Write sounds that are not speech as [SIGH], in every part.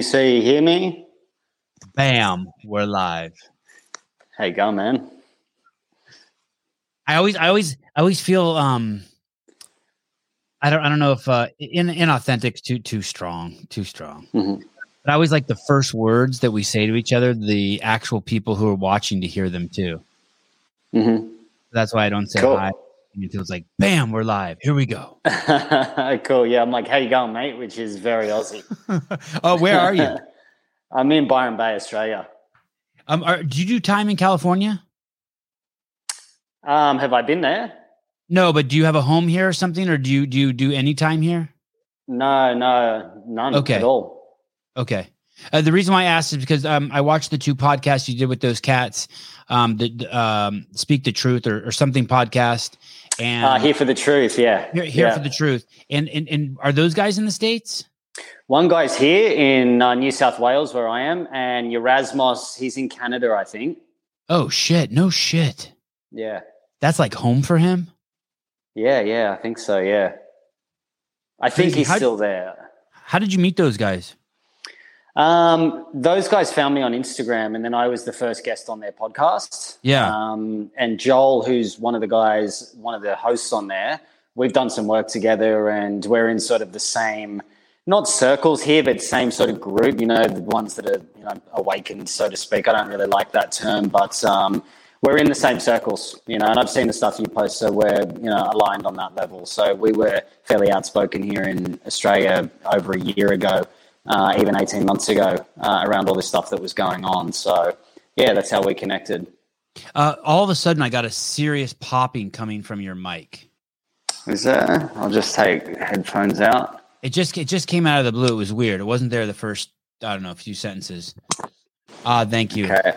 So you hear me? Bam, we're live. How you going, man? I always, I always, I always feel um, I don't, I don't know if uh, in inauthentic too too strong, too strong. Mhm. But I always like the first words that we say to each other, the actual people who are watching to hear them too. hmm That's why I don't say Cool. hi until it's like, bam, we're live. Here we go. [LAUGHS] cool. Yeah, I'm like, how you going, mate? Which is very Aussie. [LAUGHS] oh, where are you? [LAUGHS] I'm in Byron Bay, Australia. Um, are, do you do time in California? Um, have I been there? No, but do you have a home here or something, or do you do you do any time here? No, no, none Okay. at all. Okay. Uh, the reason why I asked is because um, I watched the two podcasts you did with those cats, um, the the, um, Speak the Truth or, or something podcast, and Uh, here for the truth, yeah. here, here yeah. for the truth. And, and and are those guys in the states? One guy's here in uh, New South Wales, where I am, and Erasmus, he's in Canada, I think. Oh shit! No shit. Yeah, That's like home for him. yeah, yeah. I think so. Yeah, I think he's How- still there. How did you meet those guys? Um, those guys found me on Instagram, and then I was the first guest on their podcast. Yeah. Um, and Joel, who's one of the guys, one of the hosts on there, we've done some work together, and we're in sort of the same, not circles here, but same sort of group. You know, the ones that are you know awakened, so to speak. I don't really like that term, but um, we're in the same circles. You know, and I've seen the stuff you post, so we're you know aligned on that level. So we were fairly outspoken here in Australia over a year ago uh, even 18 months ago uh, around all this stuff that was going on. So, yeah, that's how we connected. Uh, all of a sudden, I got a serious popping coming from your mic. Is there? I'll just take headphones out. It just it just came out of the blue. It was weird. It wasn't there the first I don't know a few sentences. Ah, thank you. Okay.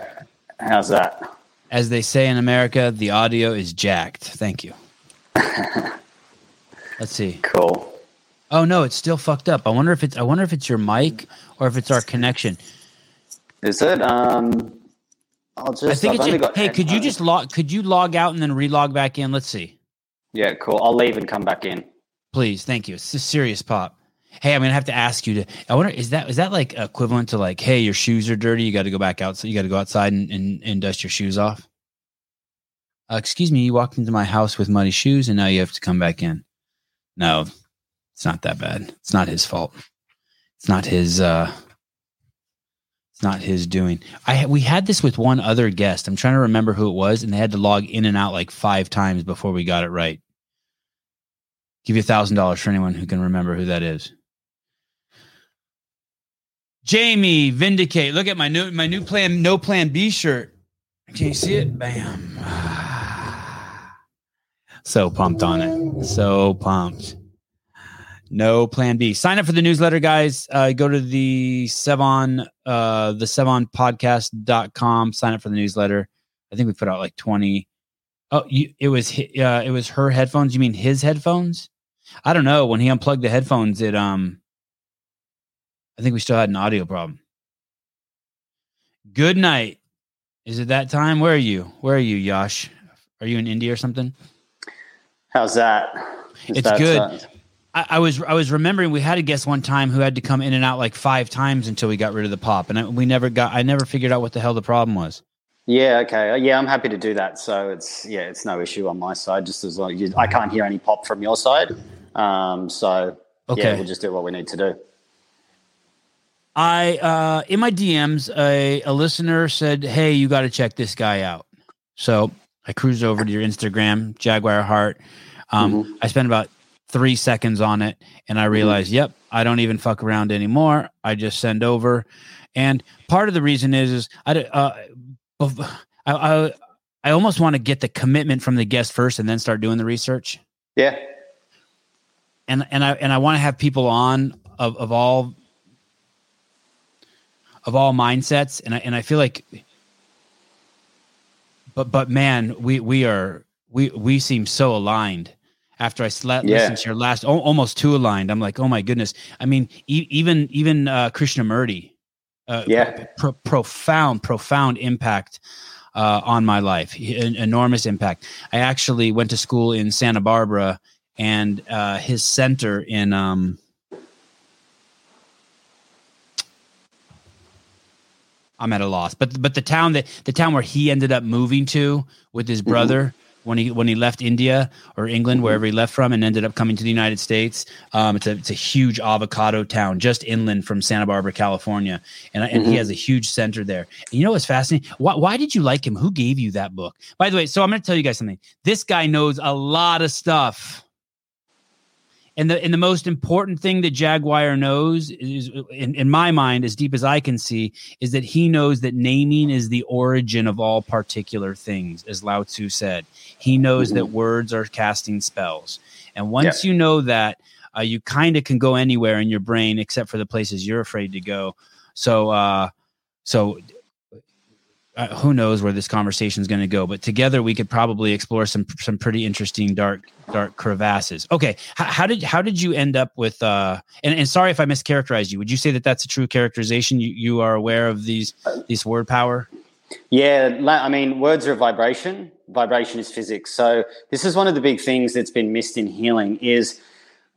How's that? As they say in America, the audio is jacked. Thank you. [LAUGHS] Let's see. Cool. Oh no, it's still fucked up. I wonder if it's I wonder if it's your mic or if it's our connection. Is it? Um, I'll just. I think it's your, hey, could you just log could you log out and then relog back in? Let's see. Yeah, cool. I'll leave and come back in. Please, thank you. It's a serious pop. Hey, I'm gonna have to ask you to. I wonder is that is that like equivalent to like, hey, your shoes are dirty. You got to go back out. So you got to go outside and, and and dust your shoes off. Uh, excuse me, you walked into my house with muddy shoes, and now you have to come back in. No, it's not that bad. It's not his fault. It's not his. uh It's not his doing. I we had this with one other guest. I'm trying to remember who it was, and they had to log in and out like five times before we got it right. Give you a thousand dollars for anyone who can remember who that is. Jamie, vindicate. Look at my new my new plan, no plan B shirt. Can you see it? Bam. [SIGHS] So pumped on it. So pumped. No plan B. Sign up for the newsletter, guys. Uh, go to the Sevan, uh, the Sevanpodcast.com. Sign up for the newsletter. I think we put out like 20. Oh, you, it was, uh, it was her headphones. You mean his headphones? I don't know. When he unplugged the headphones, it, um, I think we still had an audio problem. Good night. Is it that time? Where are you? Where are you, Yash? Are you in India or something? How's that? Is It's that, good. I, I was I was remembering we had a guest one time who had to come in and out like five times until we got rid of the pop, and I, we never got. I never figured out what the hell the problem was. yeah. Okay. Uh, Yeah, I'm happy to do that. So it's yeah, it's no issue on my side. Just as long you, I can't hear any pop from your side. Um, so Okay. yeah, we'll just do what we need to do. I uh, in my DMs, a, a listener said, "Hey, you got to check this guy out." So I cruised over to your Instagram, Jaguar Heart. Um, Mhm. I spent about three seconds on it, and I realized, yep, I don't even fuck around anymore. I just send over, and part of the reason is, is I, uh, I, I, I almost want to get the commitment from the guest first, and then start doing the research. Yeah. and and I and I want to have people on of of all of all mindsets, and I and I feel like, but but man, we we are we we seem so aligned. After I sla- Yeah. listened to your last, al- almost too aligned. I'm like, oh my goodness. I mean, e- even even uh, Krishnamurti, uh, Yeah. pro- profound, profound impact uh, on my life. En- enormous impact. I actually went to school in Santa Barbara, and uh, his center in um, I'm at a loss. But but the town that the town where he ended up moving to with his brother mm-hmm. When he when he left India or England, mm-hmm. wherever he left from, and ended up coming to the United States. Um, it's a it's a huge avocado town just inland from Santa Barbara, California, and and mm-hmm. he has a huge center there. And you know what's fascinating? Why why did you like him? Who gave you that book? By the way, so I'm going to tell you guys something. This guy knows a lot of stuff. And the and the most important thing that Jaguar knows is in, in my mind, as deep as I can see, is that he knows that naming is the origin of all particular things, as Lao Tzu said. He knows that words are casting spells. And once yeah. you know that, uh, you kind of can go anywhere in your brain except for the places you're afraid to go. So uh so uh, who knows where this conversation is going to go but together we could probably explore some some pretty interesting dark dark crevasses. Okay H- how did how did you end up with uh and, and sorry if i mischaracterized you. Would you say that that's a true characterization? You, you are aware of these these word power? Yeah i mean words are a vibration. Vibration is physics. So this is one of the big things that's been missed in healing is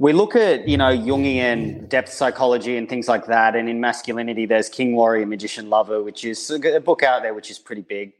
we look at you know jungian depth psychology and things like that and in masculinity there's king warrior magician lover which is a book out there which is pretty big.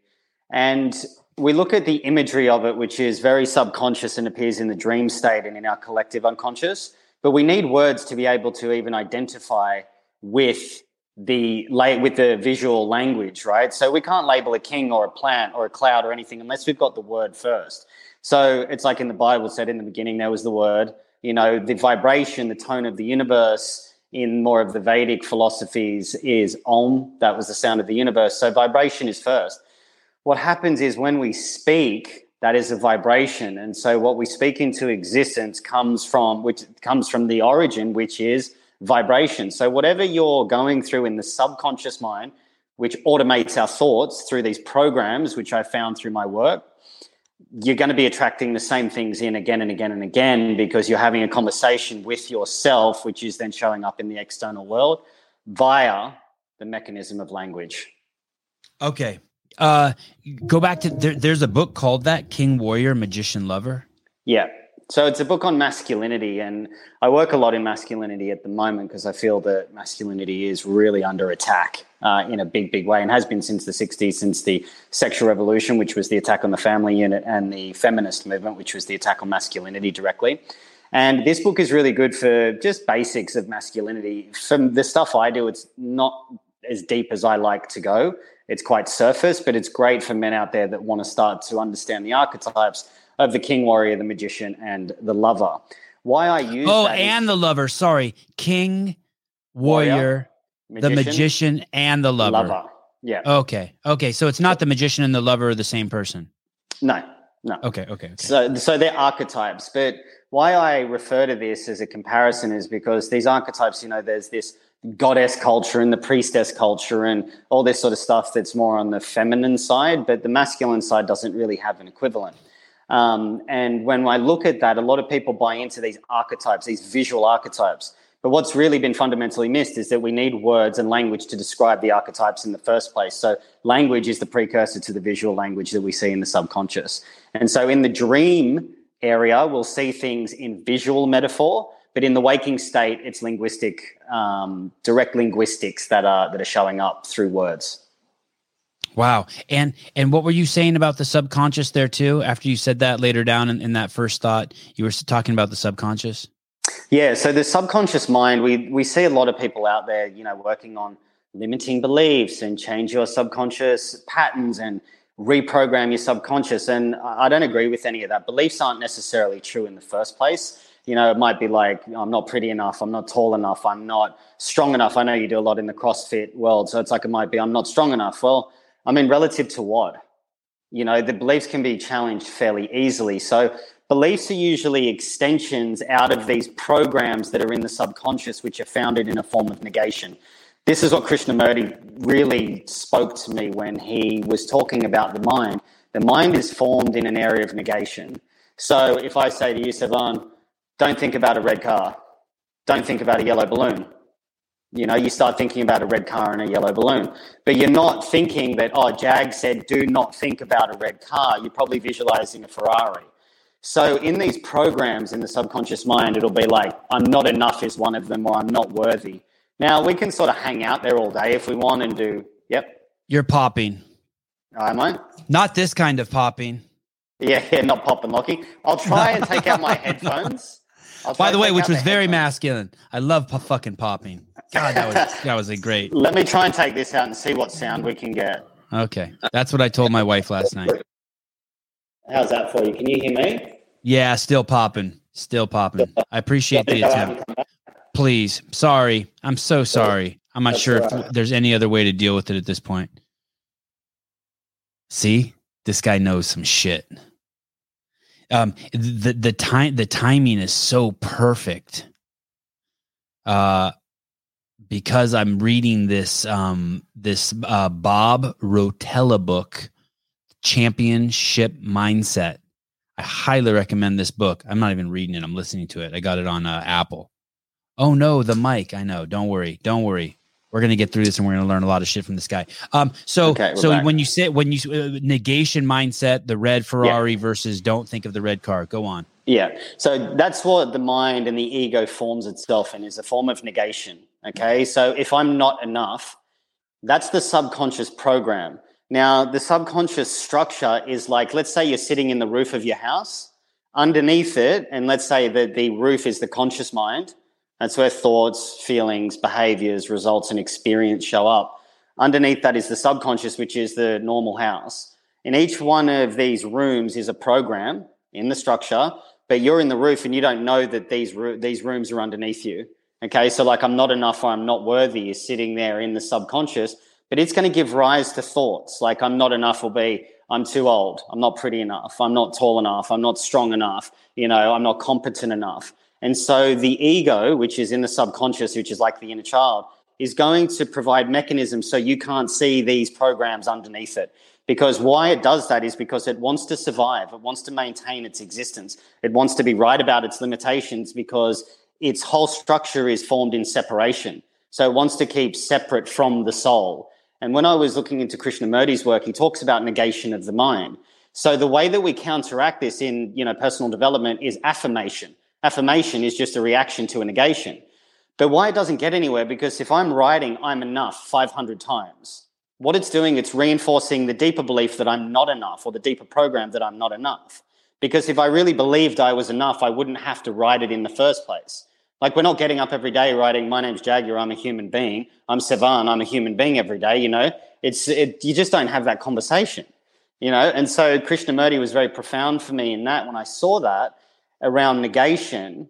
And we look at the imagery of it which is very subconscious and appears in the dream state and in our collective unconscious. But we need words to be able to even identify with the with the visual language right? So we can't label a king or a plant or a cloud or anything unless we've got the word first. So it's like in the bible said in the beginning there was the word you know, the vibration, the tone of the universe in more of the Vedic philosophies is Om. That was the sound of the universe. So vibration is first. What happens is when we speak, that is a vibration. And so what we speak into existence comes from, which comes from the origin, which is vibration. So whatever you're going through in the subconscious mind, which automates our thoughts through these programs, which I found through my work, you're going to be attracting the same things in again and again and again because you're having a conversation with yourself, which is then showing up in the external world via the mechanism of language. Okay. Uh, go back to there, there's a book called that King Warrior Magician Lover. Yeah. So it's a book on masculinity, and I work a lot in masculinity at the moment because I feel that masculinity is really under attack uh, in a big, big way, and has been since the '60s, since the sexual revolution, which was the attack on the family unit, and the feminist movement, which was the attack on masculinity directly. And this book is really good for just basics of masculinity. From the stuff I do, it's not as deep as I like to go. It's quite surface, but it's great for men out there that want to start to understand the archetypes of the king, warrior, the magician, and the lover. Why I use oh, and is, the lover. Sorry, king, warrior, warrior magician, the magician, and the lover. lover. Yeah. Okay. Okay. So it's not the magician and the lover are the same person. No. No. Okay. Okay. okay. So, so they're archetypes, but why I refer to this as a comparison is because these archetypes, you know, there's this goddess culture and the priestess culture and all this sort of stuff that's more on the feminine side, but the masculine side doesn't really have an equivalent. Um, and when I look at that, a lot of people buy into these archetypes, these visual archetypes. But what's really been fundamentally missed is that we need words and language to describe the archetypes in the first place. So, language is the precursor to the visual language that we see in the subconscious. And so, in the dream area, we'll see things in visual metaphor, but in the waking state, it's linguistic, um, direct linguistics that are that are showing up through words. Wow. And and what were you saying about the subconscious there too? After you said that later down in, in that first thought, you were talking about the subconscious? Yeah, so the subconscious mind, we we see a lot of people out there, you know, working on limiting beliefs and change your subconscious patterns and reprogram your subconscious. And I don't agree with any of that. Beliefs aren't necessarily true in the first place. You know, it might be like, I'm not pretty enough, I'm not tall enough, I'm not strong enough. I know you do a lot in the CrossFit world. So it's like it might be, I'm not strong enough. Well, I mean, relative to what? You know, the beliefs can be challenged fairly easily. So, beliefs are usually extensions out of these programs that are in the subconscious, which are founded in a form of negation. This is what Krishnamurti really spoke to me when he was talking about the mind. The mind is formed in an area of negation. So, if I say to you, Sevan, don't think about a red car, don't think about a yellow balloon, you know, you start thinking about a red car and a yellow balloon, but you're not thinking that, oh, Jag said, do not think about a red car. You're probably visualizing a Ferrari. So in these programs in the subconscious mind, it'll be like, I'm not enough is one of them, or I'm not worthy. Now, we can sort of hang out there all day if we want and do, yep, You're popping. Am I? Not this kind of popping. Yeah, [LAUGHS] yeah, not popping, and locking. I'll try and take out my [LAUGHS] headphones. I'll By the way, which was very masculine. I love pu- fucking popping. God, that was that was a great. [LAUGHS] Let me try and take this out and see what sound we can get. Okay, that's what I told my wife last night. How's that for you? Can you hear me? Yeah, still popping, still popping. I appreciate the attempt. Please, sorry, I'm so sorry. I'm not That's sure all if there's any other way to deal with it at this point. See, this guy knows some shit. Um, the the time the timing is so perfect. Uh, because I'm reading this um this uh Bob Rotella book, Championship Mindset. I highly recommend this book. I'm not even reading it. I'm listening to it. I got it on uh, Apple. Oh no, the mic. I know. Don't worry. Don't worry. We're gonna get through this, and we're gonna learn a lot of shit from this guy. Um, so Okay, so back. when you say when you uh, negation mindset, the red Ferrari versus don't think of the red car. Go on. Yeah. So that's what the mind and the ego forms itself in is a form of negation. Okay. So if I'm not enough, that's the subconscious program. Now, the subconscious structure is like, let's say you're sitting in the roof of your house, underneath it, and let's say that the roof is the conscious mind. That's where thoughts, feelings, behaviors, results, and experience show up. Underneath that is the subconscious, which is the normal house. In each one of these rooms is a program in the structure, but you're in the roof and you don't know that these these rooms are underneath you. Okay, so like I'm not enough or I'm not worthy is sitting there in the subconscious, but it's going to give rise to thoughts like I'm not enough will be I'm too old, I'm not pretty enough, I'm not tall enough, I'm not strong enough, you know, I'm not competent enough. And so the ego, which is in the subconscious, which is like the inner child, is going to provide mechanisms so you can't see these programs underneath it. Because why it does that is because it wants to survive, it wants to maintain its existence, it wants to be right about its limitations because its whole structure is formed in separation. So it wants to keep separate from the soul. And when I was looking into Krishnamurti's work, he talks about negation of the mind. So the way that we counteract this in you know personal development is affirmation. Affirmation is just a reaction to a negation. But why it doesn't get anywhere? Because if I'm writing I'm enough 500 times, what it's doing, it's reinforcing the deeper belief that I'm not enough or the deeper program that I'm not enough. Because if I really believed I was enough, I wouldn't have to write it in the first place. Like we're not getting up every day writing, "My name's Jaguar, I'm a human being. I'm Sevan, I'm a human being." Every day, you know, it's it, you just don't have that conversation, you know. And so Krishnamurti was very profound for me in that. When I saw that around negation,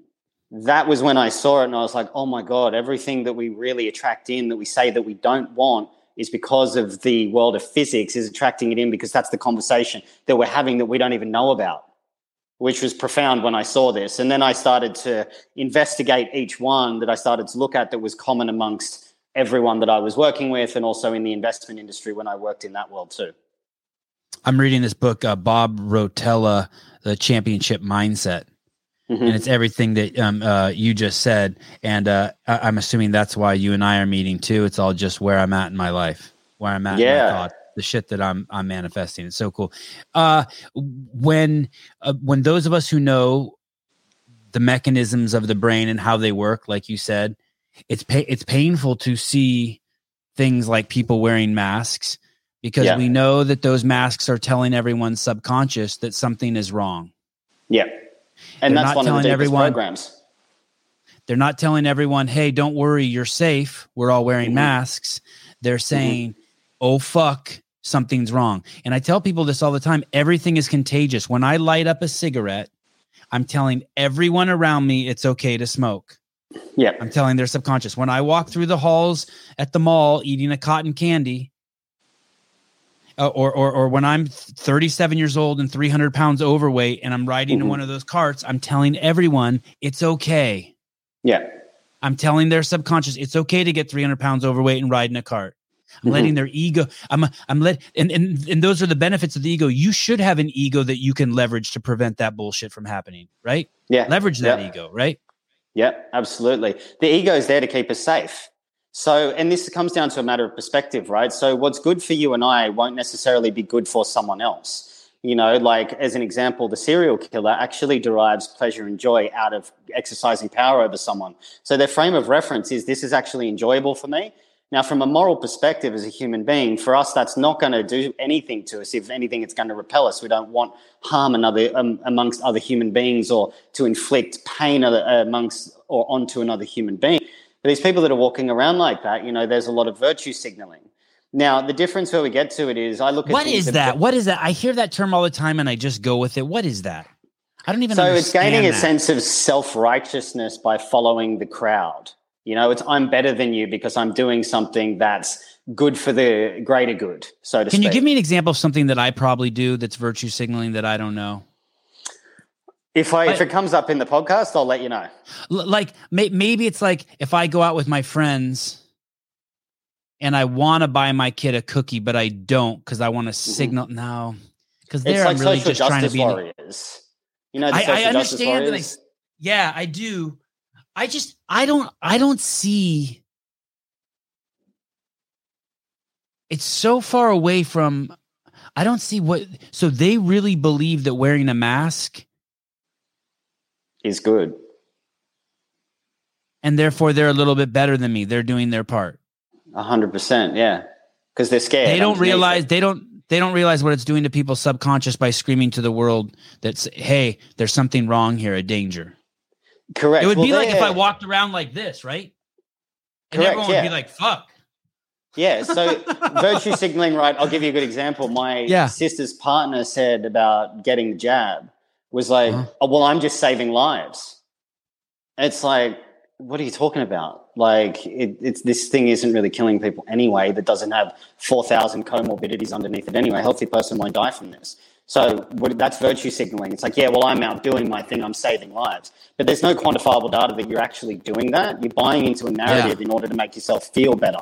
that was when I saw it, and I was like, "Oh my god!" Everything that we really attract in, that we say that we don't want, is because of the world of physics is attracting it in because that's the conversation that we're having that we don't even know about which was profound when I saw this. And then I started to investigate each one that I started to look at that was common amongst everyone that I was working with and also in the investment industry when I worked in that world too. I'm reading this book, uh, Bob Rotella, The Championship Mindset. Mhm. And it's everything that um, uh, you just said. And uh, I- I'm assuming that's why you and I are meeting too. It's all just where I'm at in my life, where I'm at in Yeah. my thoughts, the shit that I'm I'm manifesting. It's so cool. Uh, when uh, when those of us who know the mechanisms of the brain and how they work, like you said, it's pa- it's painful to see things like people wearing masks because Yeah. we know that those masks are telling everyone's subconscious that something is wrong. Yeah. And They're that's not one of the telling everyone- programs. They're not telling everyone, "Hey, don't worry, you're safe. We're all wearing Mhm. masks." They're saying, "Oh fuck, something's wrong." And I tell people this all the time, everything is contagious. When I light up a cigarette, I'm telling everyone around me it's okay to smoke. Yeah. I'm telling their subconscious. When I walk through the halls at the mall eating a cotton candy, uh, or, or or when I'm 37 years old and 300 pounds overweight and I'm riding in Mhm. one of those carts, I'm telling everyone it's okay. Yeah. I'm telling their subconscious it's okay to get 300 pounds overweight and ride in a cart. I'm Mhm. letting their ego. I'm I'm let and, and and those are the benefits of the ego. You should have an ego that you can leverage to prevent that bullshit from happening, right? Yeah. Leverage that Yeah. ego, right? Yeah, absolutely. The ego is there to keep us safe. So, and this comes down to a matter of perspective, right? So, what's good for you and I won't necessarily be good for someone else. You know, like as an example, the serial killer actually derives pleasure and joy out of exercising power over someone. So, their frame of reference is this is actually enjoyable for me. Now, from a moral perspective, as a human being, for us, that's not going to do anything to us. If anything, it's going to repel us. We don't want harm another um, amongst other human beings or to inflict pain amongst or onto another human being. But these people that are walking around like that, you know, there's a lot of virtue signaling. Now, the difference where we get to it is I look at what is that? What is that? I hear that term all the time and I just go with it. What is that? I don't even know. so it's gaining that. a sense of self righteousness by following the crowd. You know, it's I'm better than you because I'm doing something that's good for the greater good, so to Can speak. you give me an example of something that I probably do that's virtue signaling that I don't know? If I, if it comes up in the podcast, I'll let you know. Like may, maybe it's like if I go out with my friends and I want to buy my kid a cookie, but I don't because I want to mm-hmm. signal now because there like I'm really just trying to be. Warriors. You know, I, I understand that. I, yeah, I do. I just I don't I don't see it's so far away from I don't see what so they really believe that wearing a mask is good. And therefore they're a little bit better than me. They're doing their part. A hundred percent, yeah. Because they're scared. They don't realize they don't they don't realize what it's doing to people's subconscious by screaming to the world that hey, there's something wrong here, a danger. Correct. It would well, be like if I walked around like this, right? And Correct, everyone yeah. would be like, fuck. Yeah. [LAUGHS] So virtue signaling, right? I'll give you a good example. My yeah. sister's partner said about getting the jab was like, uh-huh. oh, well, I'm just saving lives. It's like, what are you talking about? Like, it, it's this thing isn't really killing people anyway. That doesn't have four thousand comorbidities underneath it anyway. A healthy person won't die from this. So that's virtue signaling. It's like, yeah, well, I'm out doing my thing. I'm saving lives. But there's no quantifiable data that you're actually doing that. You're buying into a narrative yeah. in order to make yourself feel better.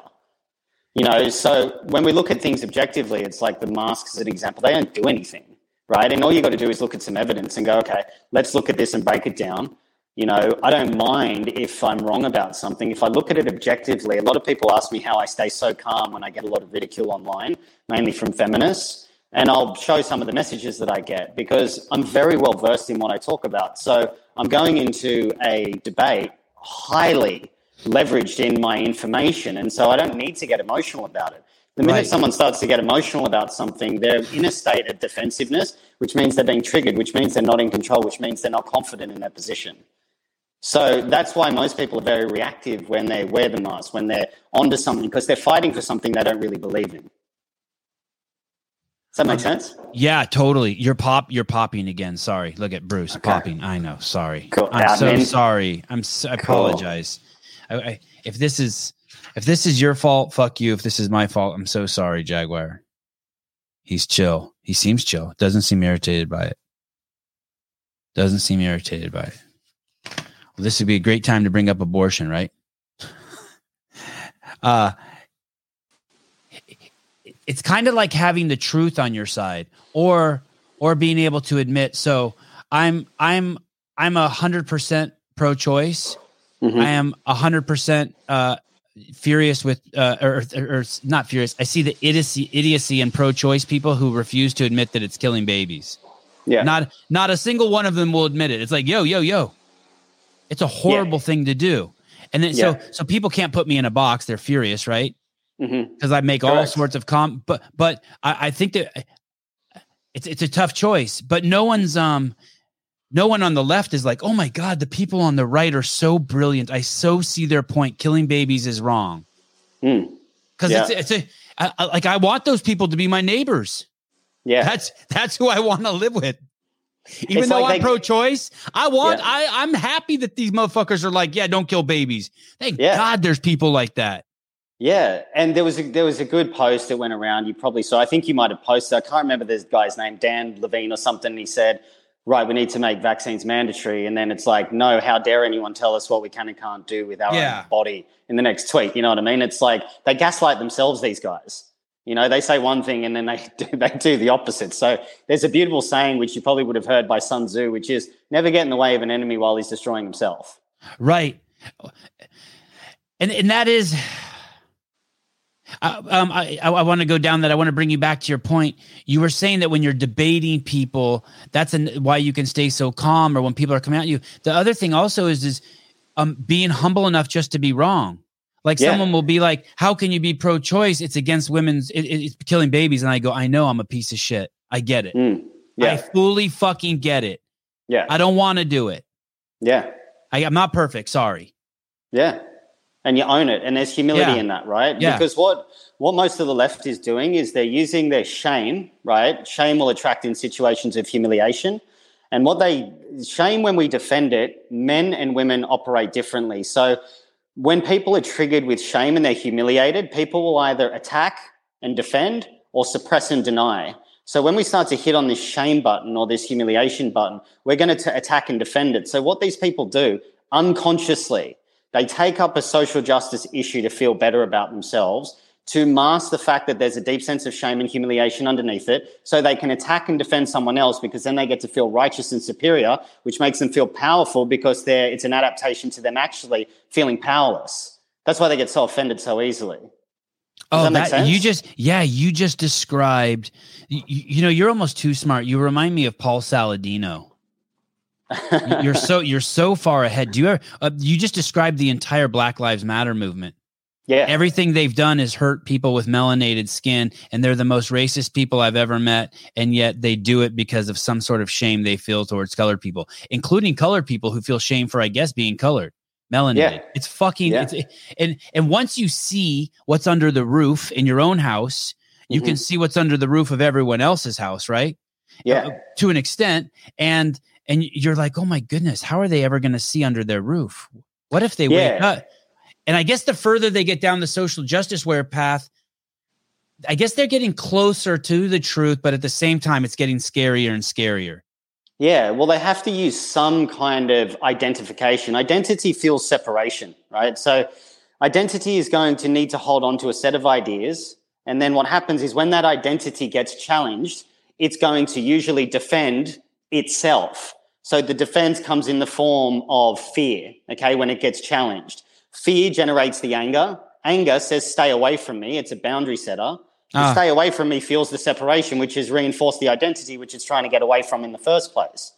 You know, so when we look at things objectively, it's like the masks as an example, they don't do anything, right? And all you got to do is look at some evidence and go, okay, let's look at this and break it down. You know, I don't mind if I'm wrong about something. If I look at it objectively, a lot of people ask me how I stay so calm when I get a lot of ridicule online, mainly from feminists and I'll show some of the messages that I get because I'm very well versed in what I talk about. So I'm going into a debate highly leveraged in my information, and so I don't need to get emotional about it. The minute right. someone starts to get emotional about something, they're in a state of defensiveness, which means they're being triggered, which means they're not in control, which means they're not confident in their position. So that's why most people are very reactive when they wear the mask, when they're onto something, because they're fighting for something they don't really believe in Does that make sense? Yeah, totally. You're pop. You're popping again. Sorry. Look at Bruce okay. popping. I know. Sorry. Cool. I'm so sorry. I'm. So, I cool. apologize. I, I, if this is if this is your fault, fuck you. If this is my fault, I'm so sorry, Jaguar. He's chill. He seems chill. Doesn't seem irritated by it. Doesn't seem irritated by it. Well, this would be a great time to bring up abortion, right? [LAUGHS] uh it's kind of like having the truth on your side or or being able to admit so i'm i'm i'm a hundred percent pro-choice mm-hmm. i am a hundred percent uh furious with uh or, or, or, not furious i see the idiocy idiocy in pro-choice people who refuse to admit that it's killing babies yeah not not a single one of them will admit it it's like yo yo yo it's a horrible yeah. thing to do and then yeah. so so people can't put me in a box they're furious right because mm-hmm. I make Correct. all sorts of com. But but I, I think that it's it's a tough choice. But no one's um no one on the left is like, oh my god, the people on the right are so brilliant. I so see their point. Killing babies is wrong. Because mm. yeah. it's it's a I, I, like I want those people to be my neighbors. Yeah, that's that's who I want to live with. Even it's though like I'm they, pro-choice, I want yeah. I I'm happy that these motherfuckers are like, yeah, don't kill babies. Thank yeah. God there's people like that. Yeah, and there was a, there was a good post that went around. You probably saw. I think you might have posted. I can't remember this guy's name, Dan Levine or something. He said, "Right, we need to make vaccines mandatory." And then it's like, "No, how dare anyone tell us what we can and can't do with our yeah. body?" In the next tweet, you know what I mean? It's like they gaslight themselves. These guys, you know, they say one thing and then they [LAUGHS] do, they do the opposite. So there's a beautiful saying which you probably would have heard by Sun Tzu, which is, "Never get in the way of an enemy while he's destroying himself." Right, and and that is uh, um, I, I, I want to go down that. I want to bring you back to your point. You were saying that when you're debating people, that's an, why you can stay so calm, or when people are coming at you. The other thing also is is um, being humble enough just to be wrong. Like Yeah. someone will be like, "How can you be pro-choice? It's against women's. It, it- it's killing babies." And I go, "I know I'm a piece of shit. I get it. Mm. I fully fucking get it. Yeah. I don't want to do it. Yeah. I, I'm not perfect. Sorry. Yeah. And you own it. And there's humility Yeah. in that, right? Yeah. Because what what most of the left is doing is they're using their shame, right? Shame will attract in situations of humiliation. And what they shame when we defend it, men and women operate differently. So when people are triggered with shame and they're humiliated, people will either attack and defend or suppress and deny. So when we start to hit on this shame button or this humiliation button, we're going to attack and defend it. So what these people do unconsciously, they take up a social justice issue to feel better about themselves, to mask the fact that there's a deep sense of shame and humiliation underneath it, so they can attack and defend someone else because then they get to feel righteous and superior, which makes them feel powerful because they're, it's an adaptation to them actually feeling powerless. That's why they get so offended so easily. Oh, that make sense? you just yeah, you just described. You, you know, you're almost too smart. You remind me of Paul Saladino. You're so you're so far ahead. Do you ever? Uh, you just described the entire Black Lives Matter movement. yeah. Everything they've done is hurt people with melanated skin, and they're the most racist people I've ever met. And yet they do it because of some sort of shame they feel towards colored people, including colored people who feel shame for, I guess, being colored. Melanated. Yeah. It's fucking. Yeah. It's, and and once you see what's under the roof in your own house, you can see what's under the roof of everyone else's house, right? yeah. Uh, to an extent, and and you're like, oh my goodness, how are they ever going to see under their roof? What if they wake up? And I guess the further they get down the social justice wear path, I guess they're getting closer to the truth, but at the same time, it's getting scarier and scarier. Yeah, well, they have to use some kind of identification. Identity feels separation, right? So, identity is going to need to hold on to a set of ideas. And then what happens is when that identity gets challenged, it's going to usually defend itself. So, the defense comes in the form of fear, okay, when it gets challenged. Fear generates the anger. Anger says, stay away from me. It's a boundary setter. Ah. stay away from me feels the separation, which has reinforced the identity which it's trying to get away from in the first place.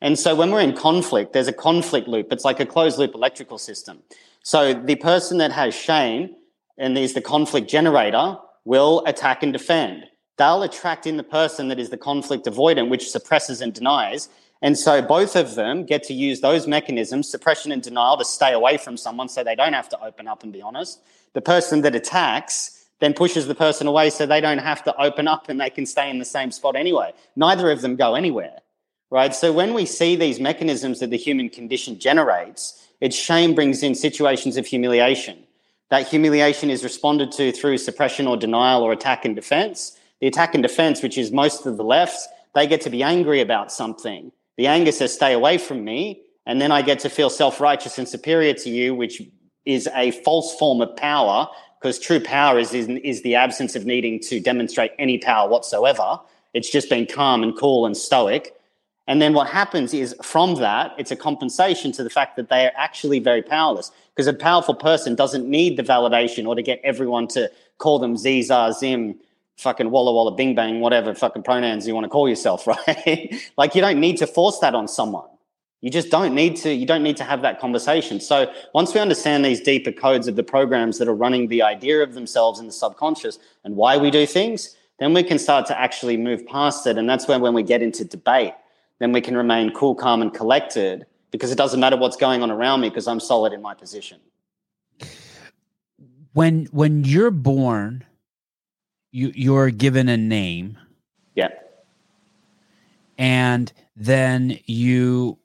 And so when we're in conflict, there's a conflict loop. It's like a closed loop electrical system. So the person that has shame and is the conflict generator will attack and defend. They'll attract in the person that is the conflict avoidant, which suppresses and denies. And so both of them get to use those mechanisms, suppression and denial, to stay away from someone so they don't have to open up and be honest. The person that attacks then pushes the person away so they don't have to open up and they can stay in the same spot anyway. Neither of them go anywhere, right? So when we see these mechanisms that the human condition generates, its shame brings in situations of humiliation. That humiliation is responded to through suppression or denial or attack and defense. The attack and defense, which is most of the left, they get to be angry about something. The anger says, stay away from me. And then I get to feel self righteous and superior to you, which is a false form of power because true power is, is, is the absence of needing to demonstrate any power whatsoever. It's just being calm and cool and stoic. And then what happens is from that, it's a compensation to the fact that they are actually very powerless because a powerful person doesn't need the validation or to get everyone to call them Ziza, Zim, fucking Walla Walla, Bing Bang, whatever fucking pronouns you want to call yourself, [LAUGHS] right? like you don't need to force that on someone. You just don't need to, you don't need to have that conversation. So once we understand these deeper codes of the programs that are running the idea of themselves in the subconscious and why we do things, then we can start to actually move past it. And that's when when we get into debate, then we can remain cool, calm, and collected because it doesn't matter what's going on around me because I'm solid in my position. When when you're born, you you're given a name, Yeah. and then you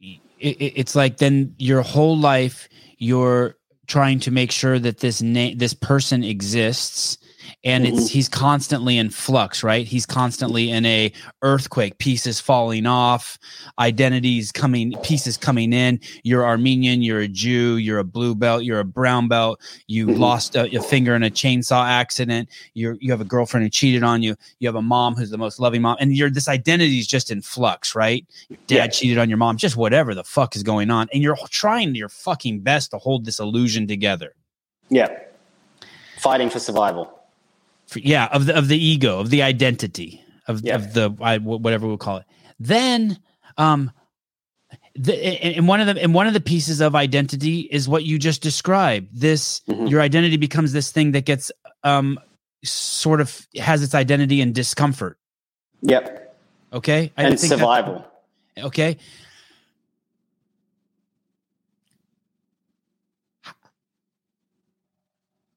it, it- it's like then your whole life you're trying to make sure that this name this person exists and it's he's constantly in flux right? He's constantly in a earthquake pieces falling off identities coming pieces coming in. You're armenian you're a jew you're a blue belt you're a brown belt. You Mhm. lost a, a finger in a chainsaw accident. You're you have a girlfriend who cheated on you. You have a mom who's the most loving mom. And your this identity is just in flux right? Your dad Yeah. cheated on your mom. Just whatever the fuck is going on. And you're trying your fucking best to hold this illusion together. Yeah. Fighting for survival. For, yeah of the of the ego of the identity of, Yeah. of the I, whatever we'll call it then um the, and one of the and one of the pieces of identity is what you just described. This Mhm. your identity becomes this thing that gets um sort of has its identity in discomfort. Yep. Okay, I and think that- survival. okay.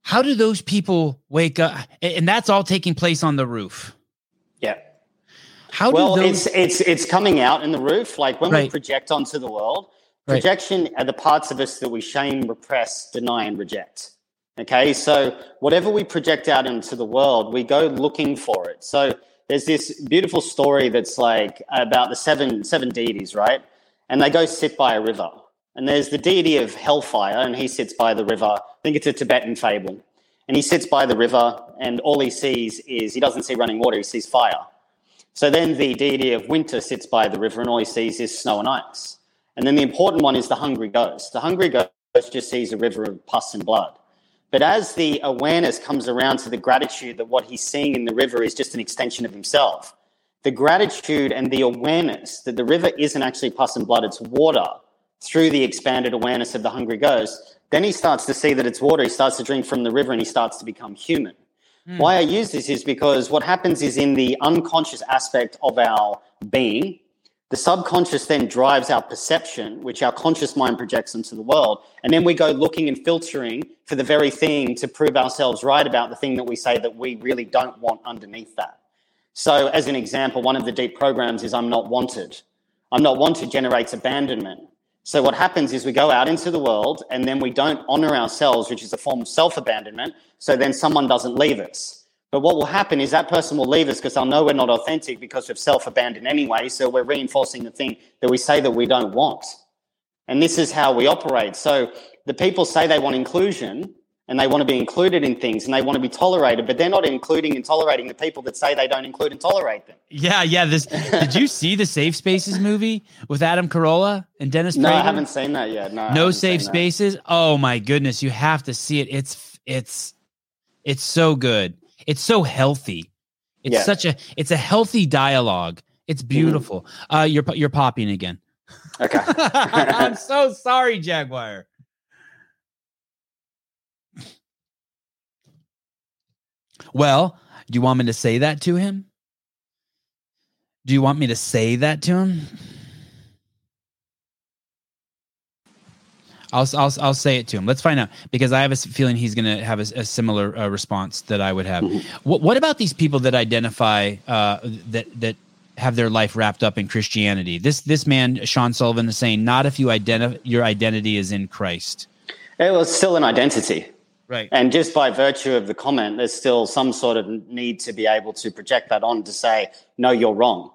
How do those people wake up? And that's all taking place on the roof. Yeah. How well, do those? it's it's it's coming out in the roof. Like when we project onto the world, Right. projection are the parts of us that we shame, repress, deny, and reject. Okay, so whatever we project out into the world, we go looking for it. So there's this beautiful story that's like about the seven seven deities, right? And they go sit by a river. And there's the deity of hellfire, and he sits by the river. I think it's a Tibetan fable. And he sits by the river, and all he sees is he doesn't see running water, he sees fire. So then the deity of winter sits by the river, and all he sees is snow and ice. And then the important one is the hungry ghost. The hungry ghost just sees a river of pus and blood. But as the awareness comes around to the gratitude that what he's seeing in the river is just an extension of himself, the gratitude and the awareness that the river isn't actually pus and blood, it's water through the expanded awareness of the hungry ghost, then he starts to see that it's water. He starts to drink from the river and he starts to become human. Hmm. Why I use this is because what happens is in the unconscious aspect of our being, the subconscious then drives our perception, which our conscious mind projects into the world. And then we go looking and filtering for the very thing to prove ourselves right about the thing that we say that we really don't want underneath that. So, as an example, one of the deep programs is I'm not wanted. I'm not wanted generates abandonment. So, what happens is we go out into the world and then we don't honor ourselves, which is a form of self abandonment. So, then someone doesn't leave us. But what will happen is that person will leave us because they'll know we're not authentic because we've self abandoned anyway. So, we're reinforcing the thing that we say that we don't want. And this is how we operate. So, the people say they want inclusion and they want to be included in things and they want to be tolerated, but they're not including and tolerating the people that say they don't include and tolerate them. Yeah, yeah. This did you see the Safe Spaces movie with Adam Carolla and Dennis No, I haven't seen that yet. No, no safe that. spaces. Oh my goodness, you have to see it. It's it's it's so good. It's so healthy. It's Yeah. such a it's a healthy dialogue. It's beautiful. Uh you're you're popping again. Okay. [LAUGHS] I'm so sorry, Jaguar. Well, do you want me to say that to him? Do you want me to say that to him? I'll I'll I'll say it to him. Let's find out because I have a feeling he's going to have a similar uh, response that I would have. What what about these people that identify uh, that that have their life wrapped up in Christianity? This this man Sean Sullivan is saying not if you identify your identity is in Christ. It was still an identity. Right. And just by virtue of the comment, there's still some sort of need to be able to project that on to say, no, you're wrong.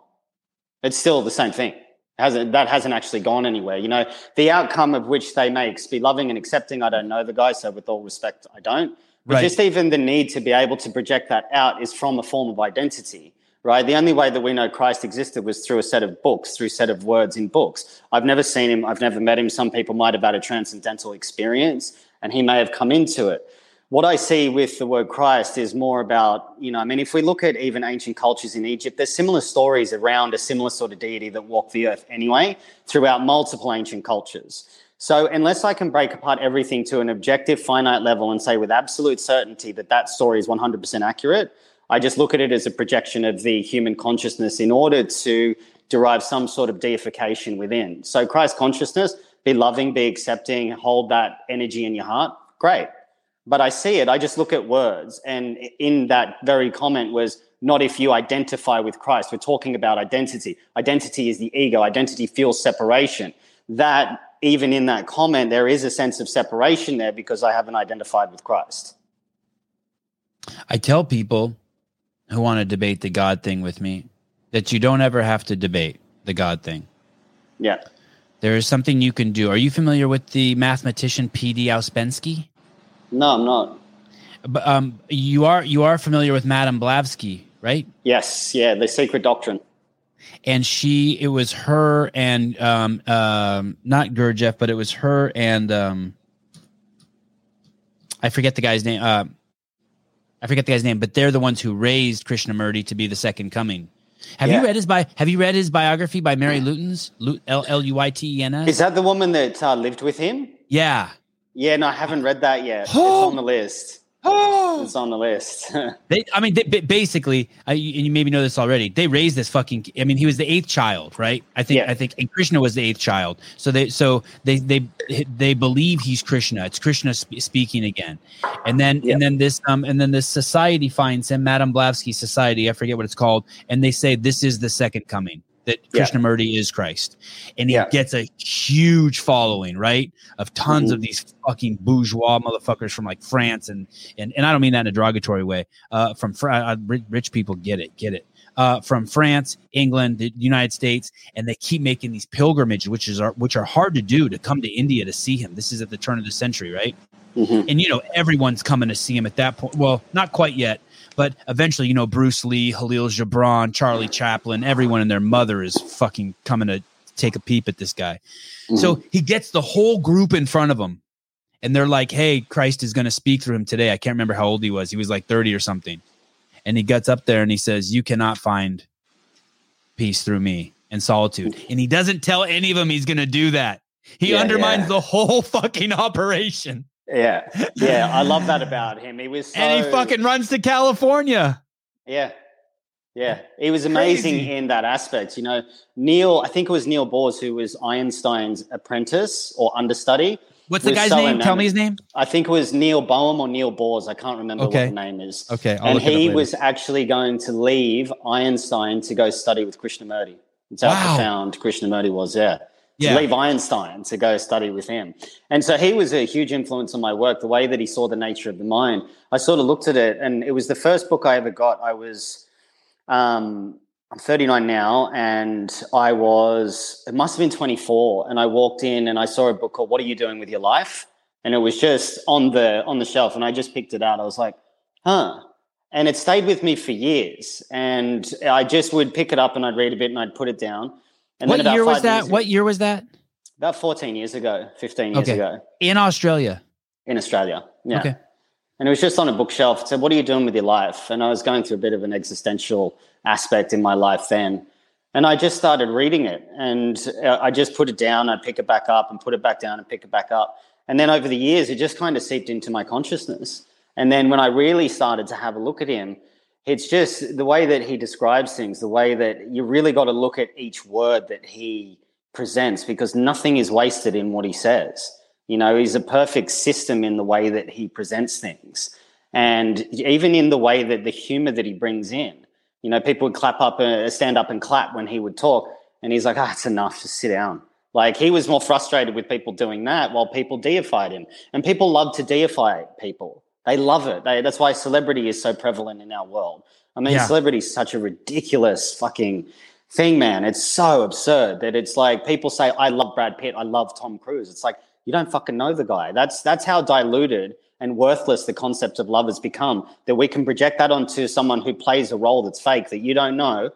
It's still the same thing. Hasn't, that hasn't actually gone anywhere. You know, the outcome of which they may be loving and accepting, I don't know the guy, so with all respect, I don't. But Right. just even the need to be able to project that out is from a form of identity, right? The only way that we know Christ existed was through a set of books, through a set of words in books. I've never seen him, I've never met him. Some people might have had a transcendental experience and he may have come into it. What I see with the word Christ is more about, you know, I mean, if we look at even ancient cultures in Egypt, there's similar stories around a similar sort of deity that walked the earth anyway throughout multiple ancient cultures. So, unless I can break apart everything to an objective, finite level and say with absolute certainty that that story is 100% accurate, I just look at it as a projection of the human consciousness in order to derive some sort of deification within. So, Christ consciousness, be loving, be accepting, hold that energy in your heart, great. But I see it, I just look at words. And in that very comment was not if you identify with Christ. We're talking about identity. Identity is the ego, identity feels separation. That even in that comment, there is a sense of separation there because I haven't identified with Christ. I tell people who want to debate the God thing with me that you don't ever have to debate the God thing. Yeah. There is something you can do. Are you familiar with the mathematician P.D. Ouspensky? No, I'm not. But um, you are you are familiar with Madame Blavatsky, right? Yes, yeah, the secret doctrine. And she, it was her and um, um, not Gurdjieff, but it was her and um, I forget the guy's name. Uh, I forget the guy's name, but they're the ones who raised Krishnamurti to be the second coming. Have Yeah. you read his bi- Have you read his biography by Mary Lutyens? Lu- L L U I T E N Is that the woman that uh, lived with him? Yeah. Yeah, no, I haven't read that yet. It's [GASPS] on the list. Oh. It's on the list. [LAUGHS] They, I mean, they, basically, I, and you maybe know this already. They raised this fucking. I mean, he was the eighth child, right? I think. Yeah. I think, and Krishna was the eighth child. So they, so they, they, they believe he's Krishna. It's Krishna sp- speaking again, and then, Yeah. and then this, um, and then this society finds him, Madame Blavsky Society. I forget what it's called, and they say this is the second coming. That Yeah. Krishnamurti is Christ, and he Yeah. gets a huge following, right? Of tons Mhm. of these fucking bourgeois motherfuckers from like France and and and I don't mean that in a derogatory way. Uh, from Fr- uh, rich people get it, get it. Uh, from France, England, the United States, and they keep making these pilgrimages, which is are which are hard to do to come to India to see him. This is at the turn of the century, right? Mhm. And you know everyone's coming to see him at that point. Well, not quite yet, but eventually, you know Bruce Lee, Kahlil Gibran, Charlie Chaplin, everyone and their mother is fucking coming to take a peep at this guy. Mm-hmm. So he gets the whole group in front of him, and they're like, "Hey, Christ is going to speak through him today." I can't remember how old he was. He was like thirty or something, and he gets up there and he says, "You cannot find peace through me and solitude." And he doesn't tell any of them he's going to do that. He Yeah, undermines yeah. the whole fucking operation, Yeah, yeah, I love that [LAUGHS] about him. He was so, and he fucking runs to California. yeah, yeah. He was amazing Crazy. in that aspect. You know, Neil, I think it was Neil Boers who was Einstein's apprentice or understudy. What's the guy's so name? Tell me his name. I think it was Neil Bohm or Neil Boers. I can't remember Okay. what the name is. Okay, I'll and look it up he was actually going to leave Einstein to go study with Krishnamurti. That's how Wow. profound Krishnamurti was. Yeah. Yeah. Einstein to go study with him. And so he was a huge influence on my work, the way that he saw the nature of the mind. I sort of looked at it, and it was the first book I ever got. I was, um, I'm 39 now, and I was, it must have been 24. And I walked in and I saw a book called What Are You Doing with Your Life? And it was just on the on the shelf, and I just picked it out. I was like, huh. And it stayed with me for years. And I just would pick it up and I'd read a bit and I'd put it down. And What year was that? ago- What year was that? about 14 years ago, 15 years Okay. ago In Australia. in Australia. Yeah. Okay. And it was just on a bookshelf. It said, What are you doing with your life? And I was going through a bit of an existential aspect in my life then. And I just started reading it and uh, I just put it down. I'd pick it back up and put it back down and pick it back up. And then over the years, it just kind of seeped into my consciousness. And then when I really started to have a look at him, it's just the way that he describes things, the way that you really got to look at each word that he presents because nothing is wasted in what he says. You know, he's a perfect system in the way that he presents things. And even in the way that the humor that he brings in, you know, people would clap up, uh, stand up and clap when he would talk. And he's like, ah, it's enough, just sit down. Like he was more frustrated with people doing that while people deified him. And people love to deify people. They love it. They, that's why celebrity is so prevalent in our world. I mean, Yeah. celebrity is such a ridiculous fucking thing, man. It's so absurd that it's like people say, I love Brad Pitt, I love Tom Cruise. It's like, you don't fucking know the guy. That's that's how diluted and worthless the concept of love has become. That we can project that onto someone who plays a role that's fake that you don't know,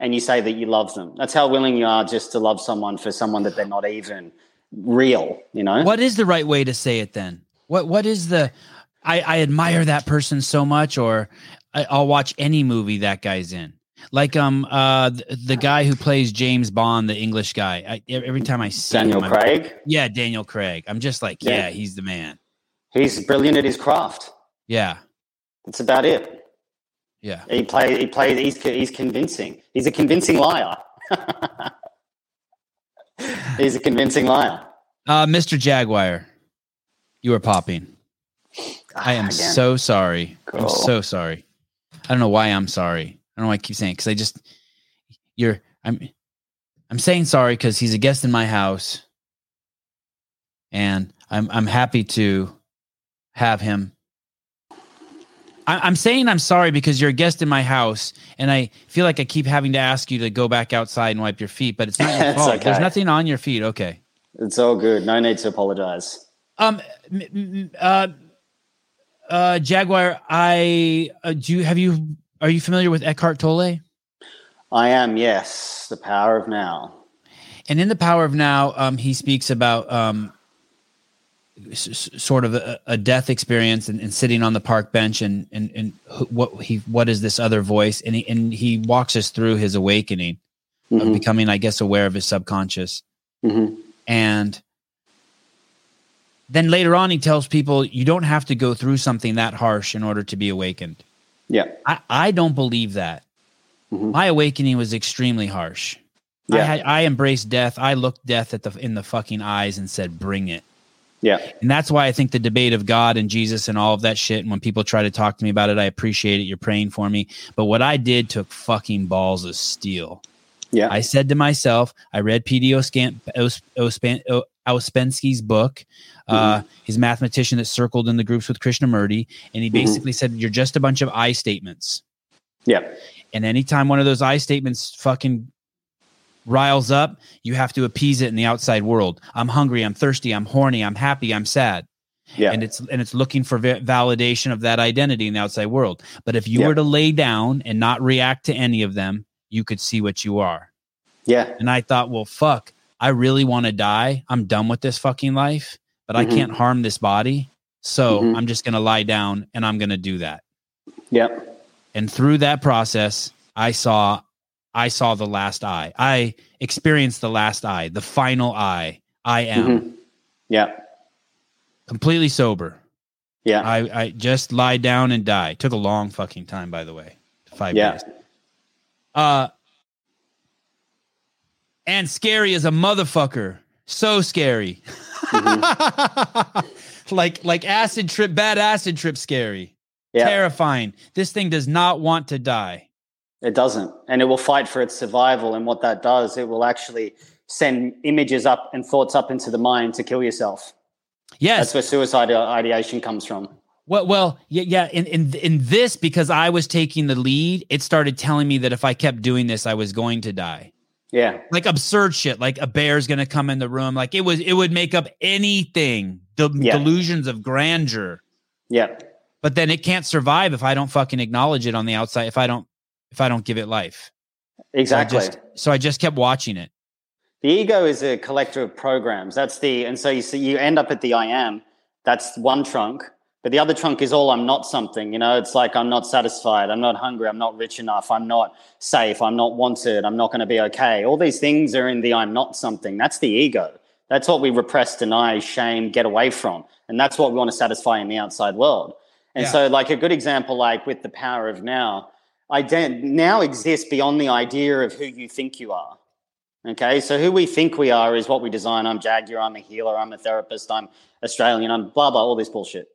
and you say that you love them. That's how willing you are just to love someone for someone that they're not even real. You know? What is the right way to say it then? What what is the I, I admire that person so much, or I, I'll watch any movie that guy's in. Like um uh the, the guy who plays James Bond, the English guy. I, every time I see Daniel him, I'm- Craig. yeah, Daniel Craig. I'm just like, Yeah. yeah, he's the man. He's brilliant at his craft. Yeah, That's about it. yeah. He play. He plays. He's he's convincing. He's a convincing liar. [LAUGHS] he's a convincing liar. Uh, Mr. Jaguar, you are popping. I am Again. so sorry. I'm so sorry. I don't know why I'm sorry. I don't know why I keep saying because I just you're I'm I'm saying sorry because he's a guest in my house, and I'm I'm happy to have him. I, I'm saying I'm sorry because you're a guest in my house, and I feel like I keep having to ask you to go back outside and wipe your feet, but it's not your [LAUGHS] fault. There's nothing on your feet. Okay. It's all good. No need to apologize. Um, uh, uh, Jaguar, I uh, do. You, have you? Are you familiar with Eckhart Tolle? I am. Yes, the power of now. And in the Power of Now, um, he speaks about um, s- sort of a, a death experience and, and sitting on the park bench and and and who- what he what is this other voice and he and he walks us through his awakening of Mhm. becoming i guess aware of his subconscious Mhm. and then later on he tells people you don't have to go through something that harsh in order to be awakened Yeah. i, I don't believe that Mhm. my awakening was extremely harsh I, Yeah. had, I embraced death i looked death at the in the fucking eyes and said bring it Yeah. and that's why I think the debate of God and Jesus and all of that shit. And when people try to talk to me about it, I appreciate it. You're praying for me. But what I did took fucking balls of steel. Yeah. I said to myself, I read P.D. Oscan- Os- Ospan- O- Ouspensky's book, uh, his mathematician that circled in the groups with Krishnamurti. And he Mhm. basically said, You're just a bunch of I statements. yeah. And anytime one of those I statements fucking riles up, you have to appease it in the outside world. I'm hungry, I'm thirsty, I'm horny, I'm happy, I'm sad Yeah. and it's and it's looking for va- validation of that identity in the outside world. But if you Yeah. were to lay down and not react to any of them, you could see what you are. yeah. And I thought, well, fuck, I really want to die. I'm done with this fucking life, but I Mhm. can't harm this body. So Mhm. I'm just gonna lie down and I'm gonna do that. Yep. And through that process, I saw I saw the last eye. I experienced the last eye, the final eye. I am Mhm. Yeah. completely sober. Yeah. I, I just lie down and die. Took a long fucking time, by the way. Five Yeah. days. Uh and scary as a motherfucker. So scary. Mm-hmm. [LAUGHS] like like acid trip, bad acid trip scary. Yeah. Terrifying. This thing does not want to die. It doesn't. And it will fight for its survival. And what that does, it will actually send images up and thoughts up into the mind to kill yourself. Yes. That's where suicide ideation comes from. Well, well, yeah, yeah. In in in this, because I was taking the lead, it started telling me that if I kept doing this, I was going to die. Yeah. Like absurd shit, like a bear's gonna come in the room. Like it was, it would make up anything. The Yeah. delusions of grandeur, Yeah. but then it can't survive if I don't fucking acknowledge it on the outside. If I don't, if I don't give it life. Exactly. So I just, so I just kept watching it. the ego is a collector of programs. That's the, and so you see, you end up at the I am. That's one trunk. But the other trunk is all I'm not something. You know, it's like I'm not satisfied. I'm not hungry. I'm not rich enough. I'm not safe. I'm not wanted. I'm not going to be okay. All these things are in the I'm not something. That's the ego. That's what we repress, deny, shame, get away from. And that's what we want to satisfy in the outside world. And Yeah. so, like a good example, like with the power of now, ident- now exists beyond the idea of who you think you are. Okay, so who we think we are is what we design. I'm Jaguar, I'm a healer, I'm a therapist, I'm Australian, I'm blah, blah, all this bullshit.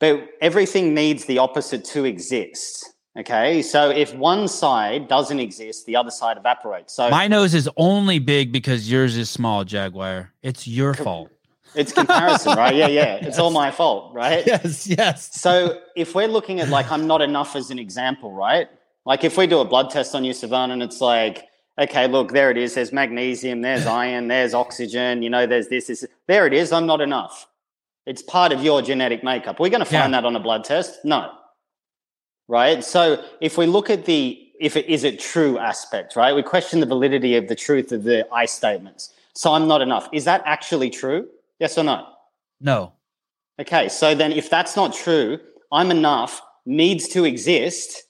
But everything needs the opposite to exist. Okay, so if one side doesn't exist, the other side evaporates. So My nose is only big because yours is small, Jaguar. It's your fault. it's comparison, right? Yeah, yeah. [LAUGHS] It's all my fault, right? Yes, yes. So if we're looking at like I'm not enough as an example, right? Like if we do a blood test on you, Savannah, and it's like, okay, look, there it is. There's magnesium, there's iron, there's oxygen, you know, there's this, this. There it is. I'm not enough. It's part of your genetic makeup. We're going to find Yeah. that on a blood test? No. Right? So if we look at the if it is it true aspect, right? We question the validity of the truth of the I statements. So I'm not enough. Is that actually true? Yes or no? No. Okay, so then if that's not true, I'm enough needs to exist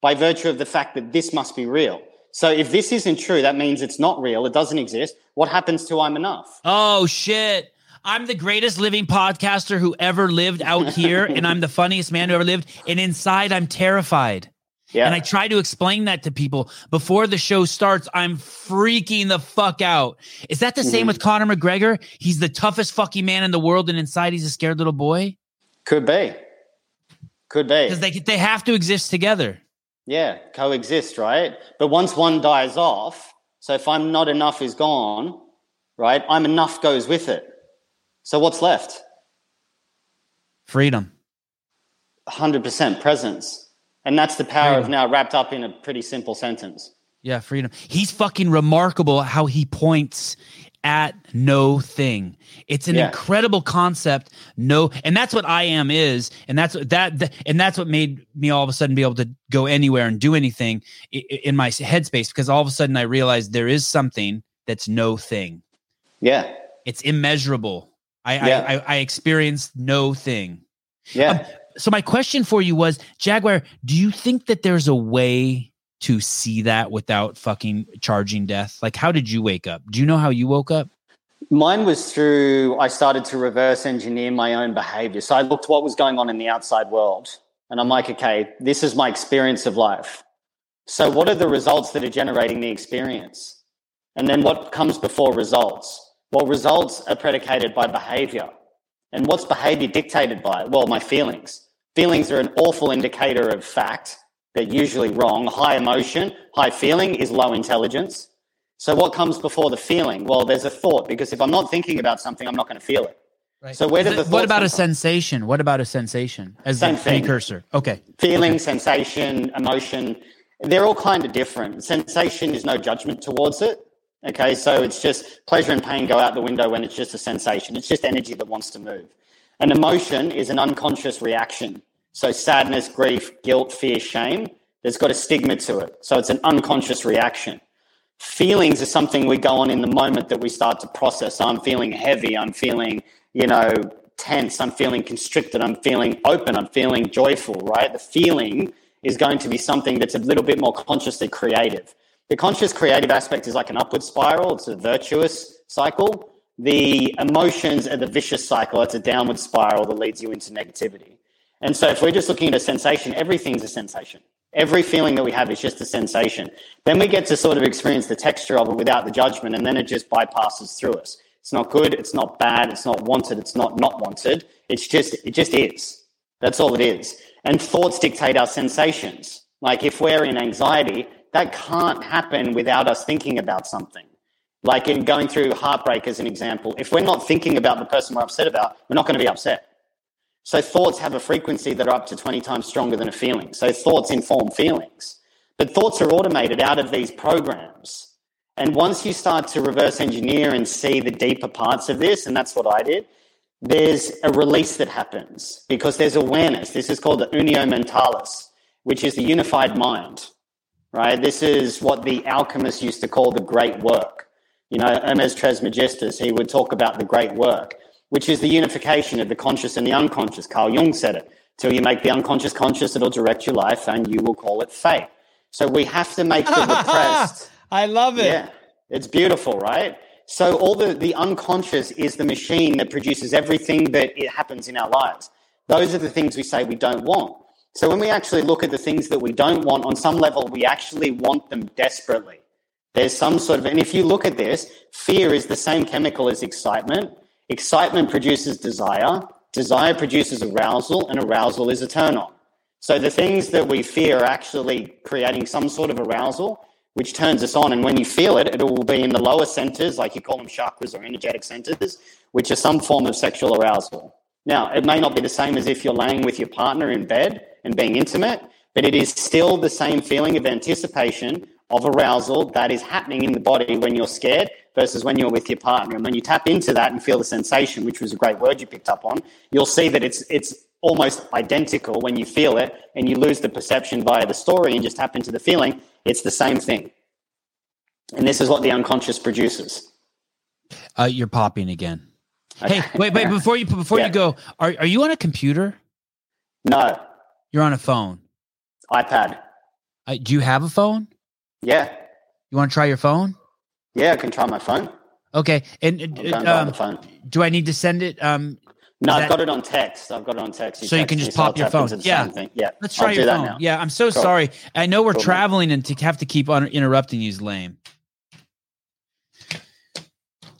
by virtue of the fact that this must be real. So if this isn't true, that means it's not real, it doesn't exist. What happens to I'm enough? Oh shit. I'm the greatest living podcaster who ever lived out [LAUGHS] here, and I'm the funniest man who ever lived. And inside, I'm terrified. Yeah. And I try to explain that to people before the show starts. I'm freaking the fuck out. Is that the same Mhm. with Conor McGregor? He's the toughest fucking man in the world, and inside he's a scared little boy. Could be. Could be. Because they they have to exist together. Yeah, coexist, right? But once one dies off, so if I'm not enough is gone, right? I'm enough goes with it. So what's left? Freedom. 100% presence. And that's the power of now wrapped up in a pretty simple sentence. Yeah, freedom. He's fucking remarkable how he points at no thing. It's an Yeah. incredible concept. No, and that's what I am is, and that's what that, that and that's what made me all of a sudden be able to go anywhere and do anything in my headspace because all of a sudden I realized there is something that's no thing. Yeah. It's immeasurable. I Yeah. I, I, I experienced no thing. Yeah. Um, So my question for you was, Jaguar, do you think that there's a way to see that without fucking charging death? Like, how did you wake up? Do you know how you woke up? Mine was through, I started to reverse engineer my own behavior. So I looked what was going on in the outside world. And I'm like, okay, this is my experience of life. So what are the results that are generating the experience? And then what comes before results? Well, results are predicated by behavior. And what's behavior dictated by? Well, my feelings. Feelings are an awful indicator of fact. They're usually wrong. High emotion, high feeling is low intelligence. So what comes before the feeling? Well, there's a thought because if I'm not thinking about something, I'm not going to feel it. Right. So where did the what about a from? sensation? What about a sensation as Same a thing. precursor? Okay. Feeling, sensation, emotion, they're all kind of different. Sensation is no judgment towards it. Okay, so it's just pleasure and pain go out the window when it's just a sensation. It's just energy that wants to move. An emotion is an unconscious reaction. So sadness, grief, guilt, fear, shame, there's got a stigma to it. So it's an unconscious reaction. Feelings are something we go on in the moment that we start to process. I'm feeling heavy. I'm feeling, you know, tense. I'm feeling constricted. I'm feeling open. I'm feeling joyful, right? The feeling is going to be something that's a little bit more consciously creative. The conscious creative aspect is like an upward spiral, it's a virtuous cycle. The emotions are the vicious cycle, it's a downward spiral that leads you into negativity. And so, if we're just looking at a sensation, everything's a sensation. Every feeling that we have is just a sensation. Then we get to sort of experience the texture of it without the judgment, and then it just bypasses through us. It's not good, it's not bad, it's not wanted, it's not not wanted. It's just, it just is. That's all it is. And thoughts dictate our sensations. Like if we're in anxiety, that can't happen without us thinking about something. Like in going through heartbreak as an example, if we're not thinking about the person we're upset about, we're not going to be upset. So thoughts have a frequency that are up to 20 times stronger than a feeling. So thoughts inform feelings. But thoughts are automated out of these programs. And once you start to reverse engineer and see the deeper parts of this, and that's what I did, there's a release that happens because there's awareness. This is called the unio mentalis, which is the unified mind, right? This is what the alchemists used to call the great work. You know, Hermes Trismegistus, he would talk about the great work, which is the unification of the conscious and the unconscious. Carl Jung said it. Till you make the unconscious conscious, it'll direct your life and you will call it fate. So we have to make the repressed. [LAUGHS] I love it. Yeah, it's beautiful, right? So all the the unconscious is the machine that produces everything that it happens in our lives. Those are the things we say we don't want. So when we actually look at the things that we don't want, on some level, we actually want them desperately. There's some sort of, and if you look at this, fear is the same chemical as excitement. Excitement produces desire. Desire produces arousal, and arousal is a turn on. So the things that we fear are actually creating some sort of arousal, which turns us on. And when you feel it, it will be in the lower centers, like you call them chakras or energetic centers, which are some form of sexual arousal. Now, it may not be the same as if you're laying with your partner in bed and being intimate, but it is still the same feeling of anticipation of arousal that is happening in the body when you're scared versus when you're with your partner. And when you tap into that and feel the sensation, which was a great word you picked up on, you'll see that it's it's almost identical when you feel it and you lose the perception via the story and just tap into the feeling. It's the same thing. And this is what the unconscious produces. Uh, you're popping again. Hey, wait, wait, before you before [LAUGHS] Yeah. you go, are are you on a computer? No, You're on a phone. iPad. Uh, do you have a phone? Yeah. You want to try your phone? Yeah, I can try my phone. Okay. And uh, go and buy um, phone. do I need to send it? Um, No, I've that- got it on text. I've got it on text. So you can just I'll pop your phone. Yeah. Yeah. let's try I'll your phone. Yeah. I'm so Cool. sorry. I know we're Cool, traveling and to have to keep on interrupting you is lame.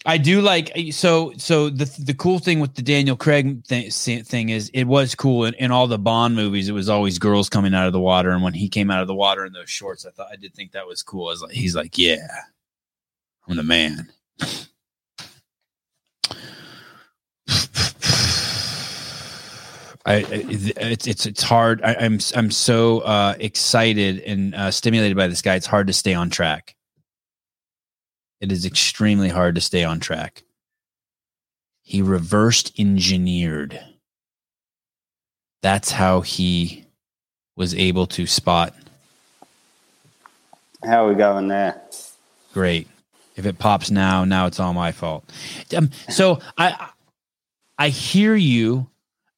I do like so so the the cool thing with the Daniel Craig thing, is it was cool in, in all the Bond movies it was always girls coming out of the water and when he came out of the water in those shorts I thought I did think that was cool. I was like he's like yeah I'm the man. [SIGHS] I, it's it's it's hard. I, I'm I'm so uh, excited and uh, stimulated by this guy. It's hard to stay on track. It is extremely hard to stay on track. He reversed engineered. That's how he was able to spot. How are we going there? Great. If it pops now, now it's all my fault. Um, so I I hear you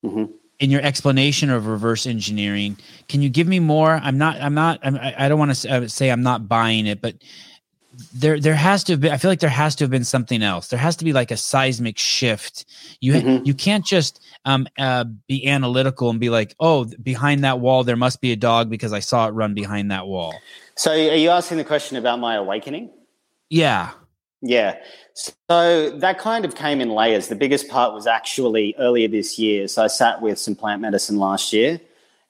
Mhm. in your explanation of reverse engineering. Can you give me more? I'm not. I'm not. I'm, I I don't want to say I'm not buying it, but there there has to have been. I feel like there has to have been something else. There has to be like a seismic shift. You Mhm. you can't just um uh, be analytical and be like, oh, behind that wall there must be a dog because I saw it run behind that wall. So, are you asking the question about my awakening? Yeah. Yeah. So that kind of came in layers. The biggest part was actually earlier this year. So I sat with some plant medicine last year.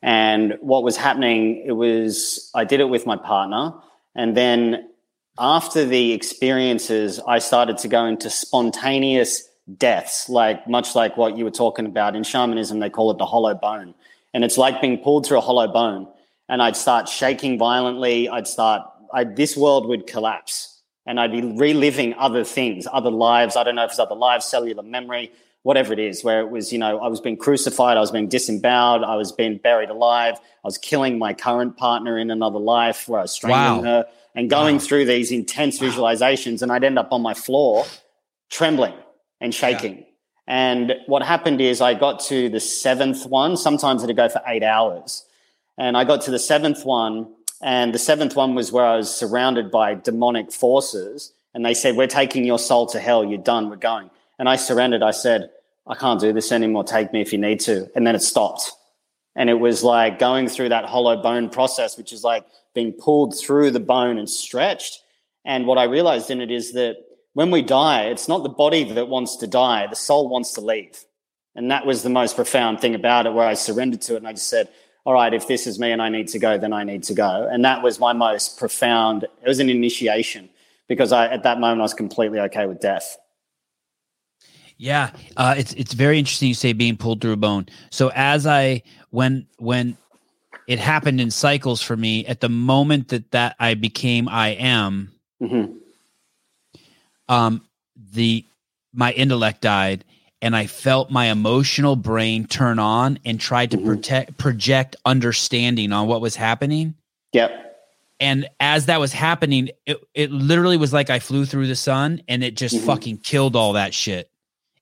And what was happening, it was, I did it with my partner. And then after the experiences, I started to go into spontaneous deaths, like much like what you were talking about in shamanism, they call it the hollow bone. And it's like being pulled through a hollow bone. And I'd start shaking violently. I'd start, I, this world would collapse and I'd be reliving other things, other lives. I don't know if it's other lives, cellular memory, whatever it is, where it was, you know, I was being crucified, I was being disemboweled, I was being buried alive, I was killing my current partner in another life where I was strangling Wow. her and going Wow. through these intense visualizations. And I'd end up on my floor trembling and shaking. And what happened is I got to the seventh one. Sometimes it'd go for eight hours. And I got to the seventh one, and the seventh one was where I was surrounded by demonic forces. And they said, We're taking your soul to hell. You're done. We're going. And I surrendered. I said, I can't do this anymore. Take me if you need to. And then it stopped. And it was like going through that hollow bone process, which is like being pulled through the bone and stretched. And what I realized in it is that when we die, it's not the body that wants to die, the soul wants to leave. And that was the most profound thing about it, where I surrendered to it and I just said, all right, if this is me and I need to go, then I need to go. And that was my most profound, it was an initiation because I, at that moment, I was completely okay with death. Yeah, uh, it's it's very interesting you say being pulled through a bone. So as I when when it happened in cycles for me, at the moment that that I became I am, hmm um, the my intellect died, and I felt my emotional brain turn on and tried to Mhm. protect project understanding on what was happening. Yep. And as that was happening, it, it literally was like I flew through the sun and it just Mhm. fucking killed all that shit.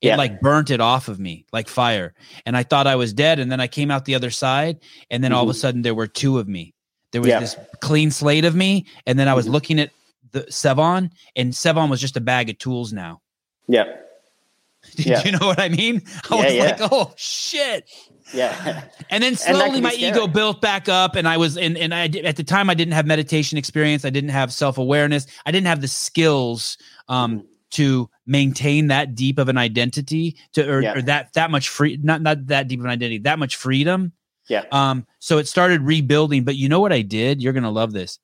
It Yeah. like burnt it off of me like fire. And I thought I was dead. And then I came out the other side. And then all of a sudden there were two of me. There was Yeah. this clean slate of me. And then I was Mhm. looking at the Sevan, and Sevan was just a bag of tools now. Yep. [LAUGHS] Do Yeah. you know what I mean? I Yeah, was yeah. like, oh shit. Yeah. [LAUGHS] And then slowly can my be ego built back up and I was and and I at the time I didn't have meditation experience, I didn't have self-awareness, I didn't have the skills um Mhm. to maintain that deep of an identity to or, Yeah. or that that much free not not that deep of an identity, that much freedom. Yeah. Um so it started rebuilding, but you know what I did? You're going to love this.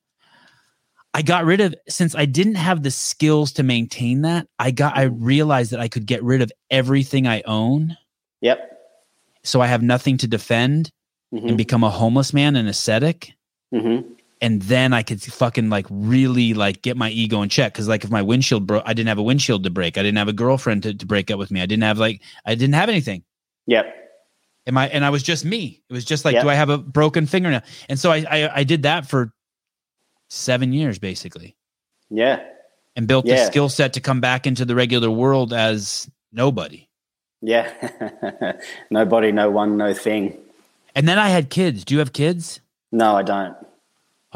I got rid of since I didn't have the skills to maintain that, I got I Mm-hmm. realized that I could get rid of everything I own Yep. so I have nothing to defend hmm and become a homeless man and ascetic hmm and then I could fucking like really like get my ego in check because like if my windshield broke, I didn't have a windshield to break. I didn't have a girlfriend to, to break up with me. I didn't have like I didn't have anything. Yep. And I and I was just me. It was just like, Yeah. do I have a broken fingernail? And so I, I I did that for seven years basically, Yeah. and built the skill set to come back into the regular world as nobody. Yeah. [LAUGHS] Nobody, no one, no thing. And then I had kids. Do you have kids? No, I don't.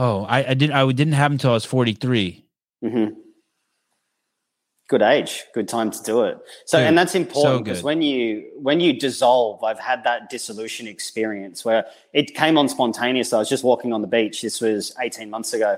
Oh, I, I didn't. I didn't have them until I was forty three. hmm Good age, good time to do it. So, and that's important because good. when you when you dissolve, I've had that dissolution experience where it came on spontaneous. I was just walking on the beach. This was eighteen months ago,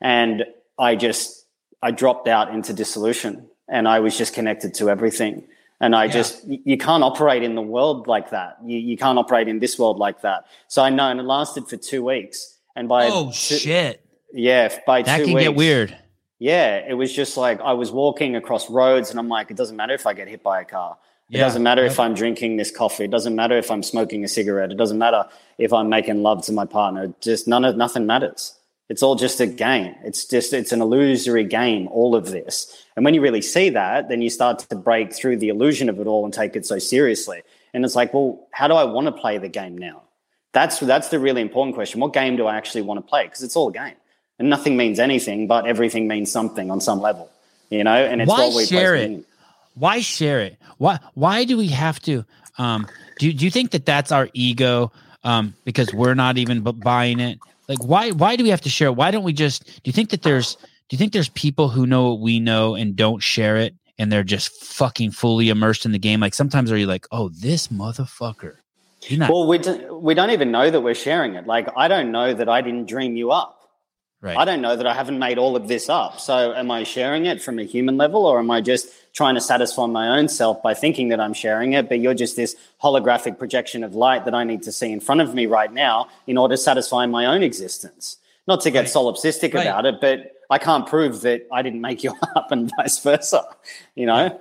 and I just I dropped out into dissolution, and I was just connected to everything. And I Yeah. just you can't operate in the world like that. You you can't operate in this world like that. So I know, and it lasted for two weeks. And by Oh two- shit, yeah, by that two can weeks, get weird. yeah, it was just like I was walking across roads and I'm like, it doesn't matter if I get hit by a car. It Yeah, doesn't matter if I'm drinking this coffee. It doesn't matter if I'm smoking a cigarette. It doesn't matter if I'm making love to my partner. Just none of nothing matters. It's all just a game. It's just it's an illusory game, all of this. And when you really see that, then you start to break through the illusion of it all and take it so seriously. And it's like, well, how do I want to play the game now? That's that's the really important question. What game do I actually want to play? Because it's all a game, and nothing means anything, but everything means something on some level, you know. And it's Why what we share it? why share it? Why why do we have to? Um, do do you think that that's our ego? Um, because we're not even bu- buying it. Like why why do we have to share? it? Why don't we just? Do you think that there's do you think there's people who know what we know and don't share it and they're just fucking fully immersed in the game? Like sometimes are you like, oh, this motherfucker? You're not Well, we, do, we don't even know that we're sharing it. Like, I don't know that I didn't dream you up. right. I don't know that I haven't made all of this up. So, am I sharing it from a human level, or am I just trying to satisfy my own self by thinking that I'm sharing it? But you're just this holographic projection of light that I need to see in front of me right now in order to satisfy my own existence. Not to get Right. solipsistic Right. about it, but I can't prove that I didn't make you [LAUGHS] up and vice versa. You know?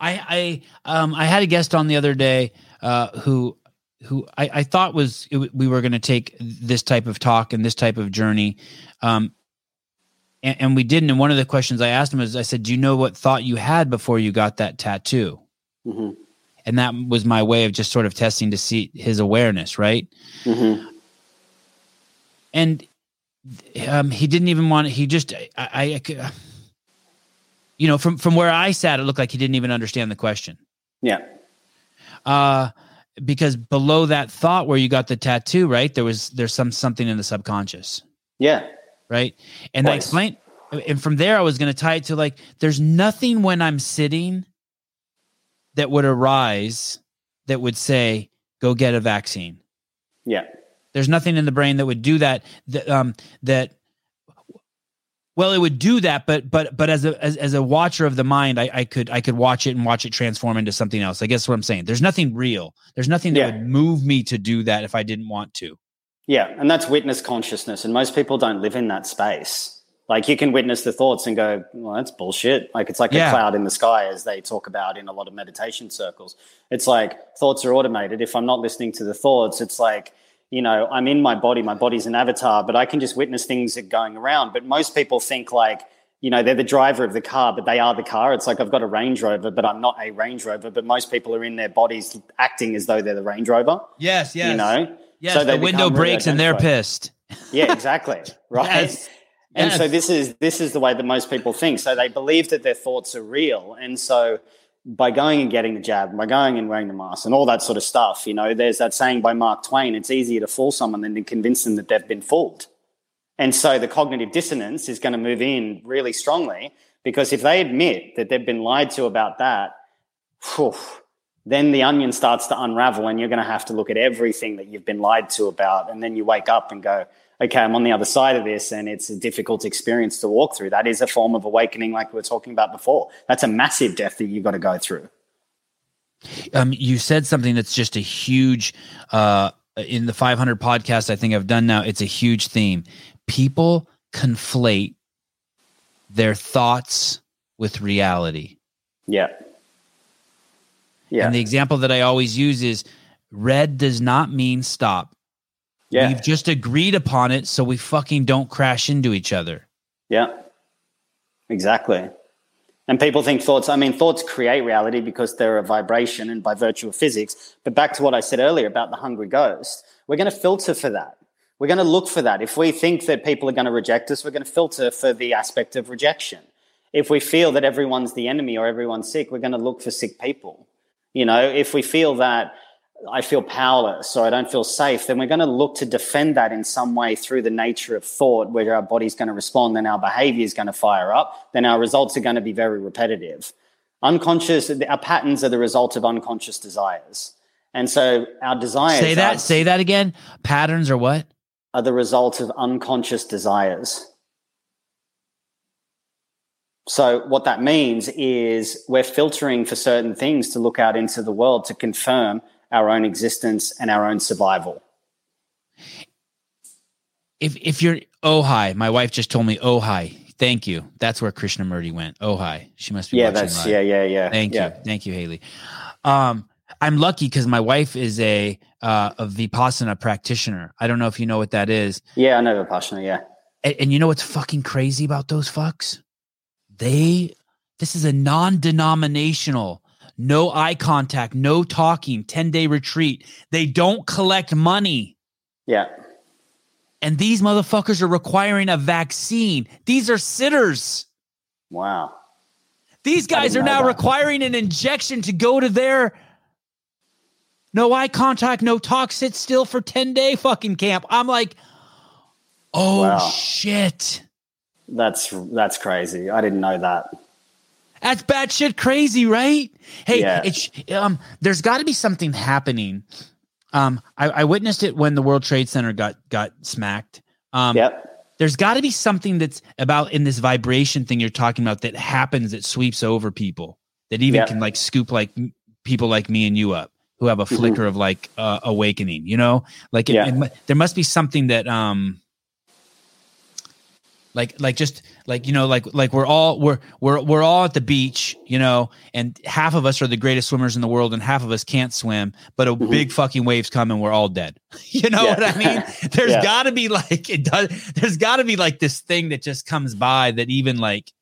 I I um I had a guest on the other day uh who who I, I thought was it, we were going to take this type of talk and this type of journey. Um and, and we didn't and one of the questions I asked him is I said do you know what thought you had before you got that tattoo? Hmm and that was my way of just sort of testing to see his awareness right? Hmm and um, he didn't even want to he just I, I, I could- you know from from where i sat it looked like he didn't even understand the question. Yeah. Uh because below that thought where you got the tattoo right there was there's some something in the subconscious Yeah. right and i explained and from there i was going to tie it to like there's nothing when i'm sitting that would arise that would say go get a vaccine Yeah. there's nothing in the brain that would do that. That um that well, it would do that, but but but as a as, as a watcher of the mind, I, I could I could watch it and watch it transform into something else. I guess what I'm saying. There's nothing real. There's nothing that Yeah. would move me to do that if I didn't want to. Yeah, and that's witness consciousness, and most people don't live in that space. Like you can witness the thoughts and go, "Well, that's bullshit." Like it's like Yeah. a cloud in the sky, as they talk about in a lot of meditation circles. It's like thoughts are automated. If I'm not listening to the thoughts, it's like you know I'm in my body. My body's an avatar, but I can just witness things that are going around. But most people think like you know they're the driver of the car, but they are the car. It's like I've got a Range Rover, but I'm not a Range Rover. But most people are in their bodies acting as though they're the Range Rover. Yes, yes. You know, Yes, So the window really breaks and they're pissed. Yeah, exactly. [LAUGHS] Right. Yes. And so this is this is the way that most people think. So they believe that their thoughts are real. And so by going and getting the jab, by going and wearing the mask and all that sort of stuff, you know, there's that saying by Mark Twain, it's easier to fool someone than to convince them that they've been fooled. And so the cognitive dissonance is going to move in really strongly because if they admit that they've been lied to about that, whew, then the onion starts to unravel and you're going to have to look at everything that you've been lied to about. And then you wake up and go, okay, I'm on the other side of this and it's a difficult experience to walk through. That is a form of awakening, like we were talking about before. That's a massive death that you've got to go through. um, you said something that's just a huge uh, in the 500 podcast i think i've done now it's a huge theme people conflate their thoughts with reality Yeah. Yeah. and the example that i always use is red does not mean stop yeah. we've just agreed upon it so we fucking don't crash into each other Yeah, exactly. And people think thoughts, I mean, thoughts create reality because they're a vibration and by virtue of physics. But back to what I said earlier about the hungry ghost, we're going to filter for that. We're going to look for that. If we think that people are going to reject us, we're going to filter for the aspect of rejection. If we feel that everyone's the enemy or everyone's sick, we're going to look for sick people. You know, if we feel that I feel powerless or I don't feel safe, then we're going to look to defend that in some way through the nature of thought, where our body's going to respond, then our behavior is going to fire up, then our results are going to be very repetitive. Unconscious, our patterns are the result of unconscious desires. And so our desires say that are, say that again patterns or what are the result of unconscious desires. So what that means is we're filtering for certain things to look out into the world to confirm our own existence and our own survival. if if you're oh hi my wife just told me oh hi thank you that's where krishnamurti went oh hi she must be Yeah, that's live. yeah, yeah, yeah. Thank yeah. you, thank you, Haley. Um, I'm lucky because my wife is a uh, a vipassana practitioner. I don't know if you know what that is, Yeah, I know Vipassana, yeah. and, and you know what's fucking crazy about those fucks? They this is a non-denominational, no eye contact, no talking, ten day retreat. They don't collect money. Yeah. And these motherfuckers are requiring a vaccine. These are sitters. Wow. These guys are now that. requiring an injection to go to their no eye contact, no talk, sit still for 10 day fucking camp. I'm like, oh Wow. shit. That's that's crazy. I didn't know that. That's batshit crazy, right? Hey, Yeah. it's um, there's got to be something happening. Um, I, I witnessed it when the World Trade Center got got smacked. Um, Yep. there's got to be something that's about in this vibration thing you're talking about that happens that sweeps over people that even Yeah. can like scoop like people like me and you up who have a Mhm. flicker of like uh, awakening. You know, like it, Yeah. it there must be something that um like like just like you know like like we're all we're we're we're all at the beach you know and half of us are the greatest swimmers in the world and half of us can't swim but a Mhm. big fucking waves come and we're all dead [LAUGHS] you know Yeah. what i mean [LAUGHS] there's Yeah. got to be like it does there's got to be like this thing that just comes by that even like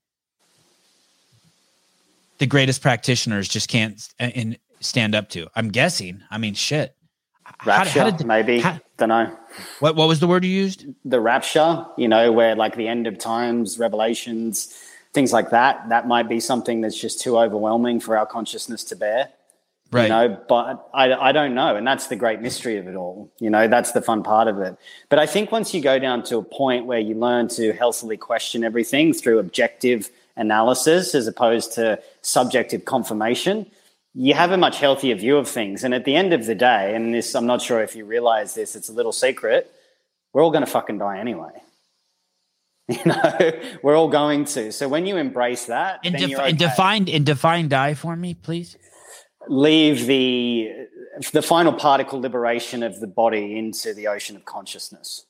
the greatest practitioners just can't and stand up to i'm guessing i mean shit How- how Rapture, did- maybe. how- Don't know. what what was the word you used The rapture, you know, where like the end of times, revelations, things like that. That might be something that's just too overwhelming for our consciousness to bear. right You know, but I, I don't know. And that's the great mystery of it all. You know, that's the fun part of it. But I think once you go down to a point where you learn to healthily question everything through objective analysis as opposed to subjective confirmation, you have a much healthier view of things. And at the end of the day, and this, I'm not sure if you realize this, it's a little secret, we're all going to fucking die anyway. [LAUGHS] You know, we're all going to. So when you embrace that, and, def- you're and define and define die for me please leave the the final particle liberation of the body into the ocean of consciousness.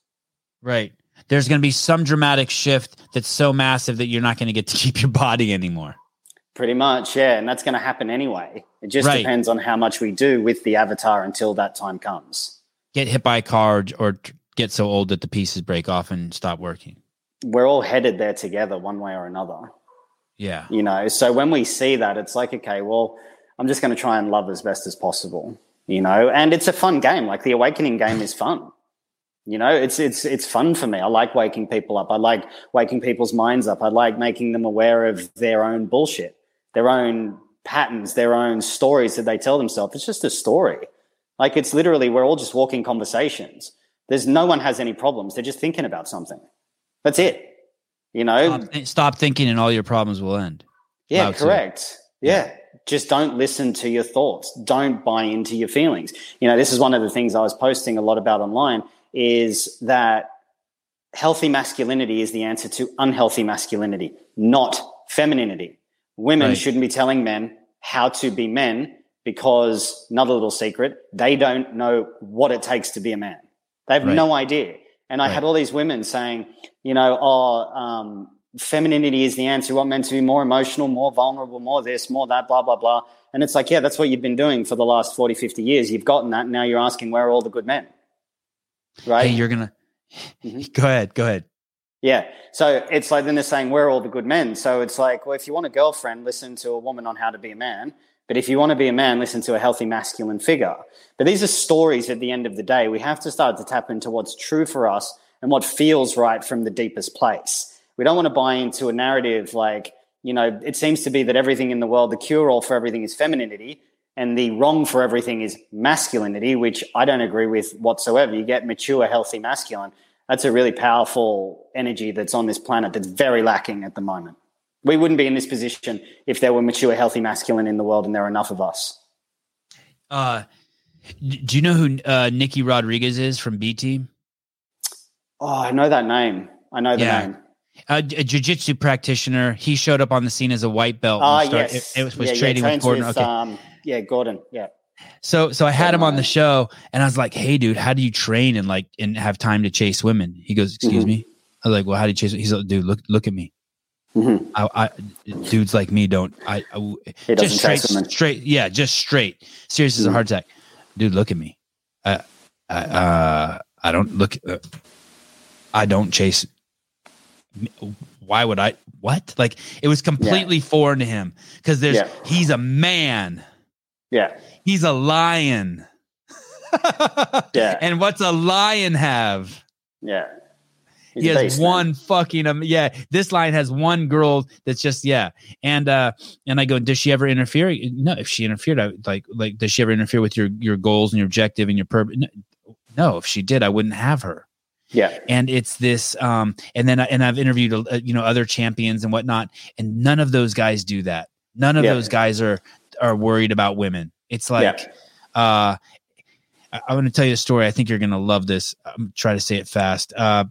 Right. There's going to be some dramatic shift that's so massive that you're not going to get to keep your body anymore. Pretty much, yeah, and that's going to happen anyway. It just Right. depends on how much we do with the avatar until that time comes. Get hit by a car or, or get so old that the pieces break off and stop working. We're all headed there together, one way or another. Yeah. You know, so when we see that, it's like, okay, well, I'm just going to try and love as best as possible. You know, and it's a fun game. Like the awakening game is fun. You know, it's it's it's fun for me. I like waking people up. I like waking people's minds up. I like making them aware of their own bullshit, their own patterns, their own stories that they tell themselves. It's just a story. Like it's literally we're all just walking conversations. There's no one has any problems. They're just thinking about something. That's it. You know, Stop, stop thinking and all your problems will end. yeah, Tzu. correct. Yeah. Just don't listen to your thoughts. Don't buy into your feelings. You know, this is one of the things I was posting a lot about online is that healthy masculinity is the answer to unhealthy masculinity, not femininity. Women Right. shouldn't be telling men how to be men because another little secret, they don't know what it takes to be a man. They have Right. no idea. And I Right. had all these women saying, you know, oh, um, femininity is the answer. We want men to be more emotional, more vulnerable, more this, more that, blah, blah, blah. And it's like, yeah, that's what you've been doing for the last 40, 50 years. You've gotten that. And now you're asking, where are all the good men? Right? Hey, you're going to Mhm. go ahead. Go ahead. Yeah. So it's like then they're saying, where are all the good men? So it's like, well, if you want a girlfriend, listen to a woman on how to be a man. But if you want to be a man, listen to a healthy masculine figure. But these are stories at the end of the day. We have to start to tap into what's true for us and what feels right from the deepest place. We don't want to buy into a narrative like, you know, it seems to be that everything in the world, the cure all for everything is femininity and the wrong for everything is masculinity, which I don't agree with whatsoever. You get mature, healthy masculine that's a really powerful energy that's on this planet that's very lacking at the moment. We wouldn't be in this position if there were mature, healthy masculine in the world and there are enough of us. Uh, do you know who uh, Nicky Rodriguez is from B Team? Oh, I know that name. I know the Yeah. name. A, a jiu-jitsu practitioner. He showed up on the scene as a white belt. Ah, yes. It, it was, was Yeah, yeah, trading with Gordon. with, okay. um, yeah, Gordon. Yeah. So so I had him on the show and I was like, "Hey dude, how do you train and like and have time to chase women?" He goes, "Excuse Mhm. me." I was like, "Well, how do you chase?" He's like, "Dude, look look at me. Mhm. I, I dudes like me don't I, I just straight straight yeah, just straight. Serious as a Mhm. heart attack. Dude, look at me. I I uh I don't look uh, I don't chase why would I what? Like it was completely foreign to him cuz there's Yeah. he's a man. Yeah. He's a lion. [LAUGHS] Yeah. And what's a lion have? Yeah. He's he has man. one fucking um, yeah. This line has one girl that's just yeah, and uh, and I go, does she ever interfere? No, if she interfered, I like like does she ever interfere with your your goals and your objective and your purpose? No, no, if she did, I wouldn't have her. Yeah, And it's this, um, and then I- and I've interviewed uh, you know other champions and whatnot, and none of those guys do that. None of Yeah. those guys are are worried about women. It's like, uh, I, I want to tell you a story. I think you're gonna love this. I'm try to say it fast. Uh,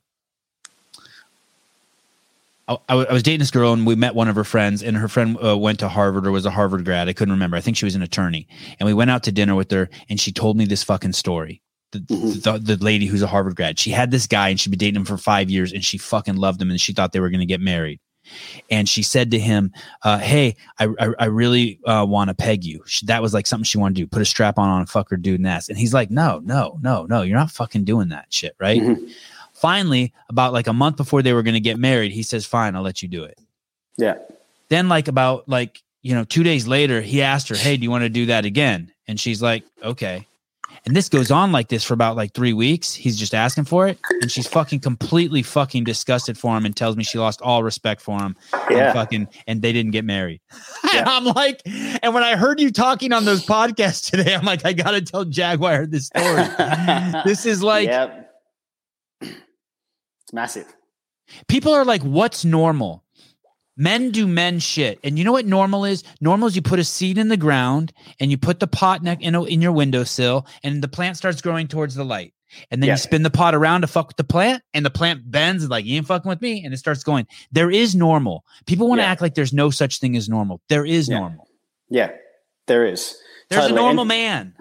I, I w- I was dating this girl and we met one of her friends and her friend uh, went to Harvard or was a Harvard grad. I couldn't remember. I think she was an attorney and we went out to dinner with her and she told me this fucking story. The, the, the lady who's a Harvard grad, she had this guy and she'd been dating him for five years and she fucking loved him and she thought they were going to get married. And she said to him, uh, "Hey, I I, I really uh, want to peg you." She, that was like something she wanted to do. Put a strap on on a fucker dude and ass. And he's like, "No, no, no, no. You're not fucking doing that shit, right?" Mhm. Finally, about like a month before they were going to get married, he says, "Fine, I'll let you do it." yeah, Then, like about like you know, two days later, he asked her, "Hey, do you want to do that again?" And she's like, "Okay." And this goes on like this for about like three weeks. He's just asking for it, and she's fucking completely fucking disgusted for him, and tells me she lost all respect for him. And yeah. fucking, and they didn't get married. [LAUGHS] Yeah. and I'm like, and when I heard you talking on those podcasts [LAUGHS] today, I'm like, I gotta tell Jaguar this story. [LAUGHS] this is like yeah. It's massive. people are like, what's normal? Men do men shit. And you know what normal is? Normal is you put a seed in the ground and you put the pot neck in, a, in your windowsill and the plant starts growing towards the light. And then you spin the pot around to fuck with the plant and the plant bends and like, you ain't fucking with me. And it starts going. There is normal. People want to Yeah. act like there's no such thing as normal. There is Yeah. normal. Yeah, there is. There's Totally. a normal And- man.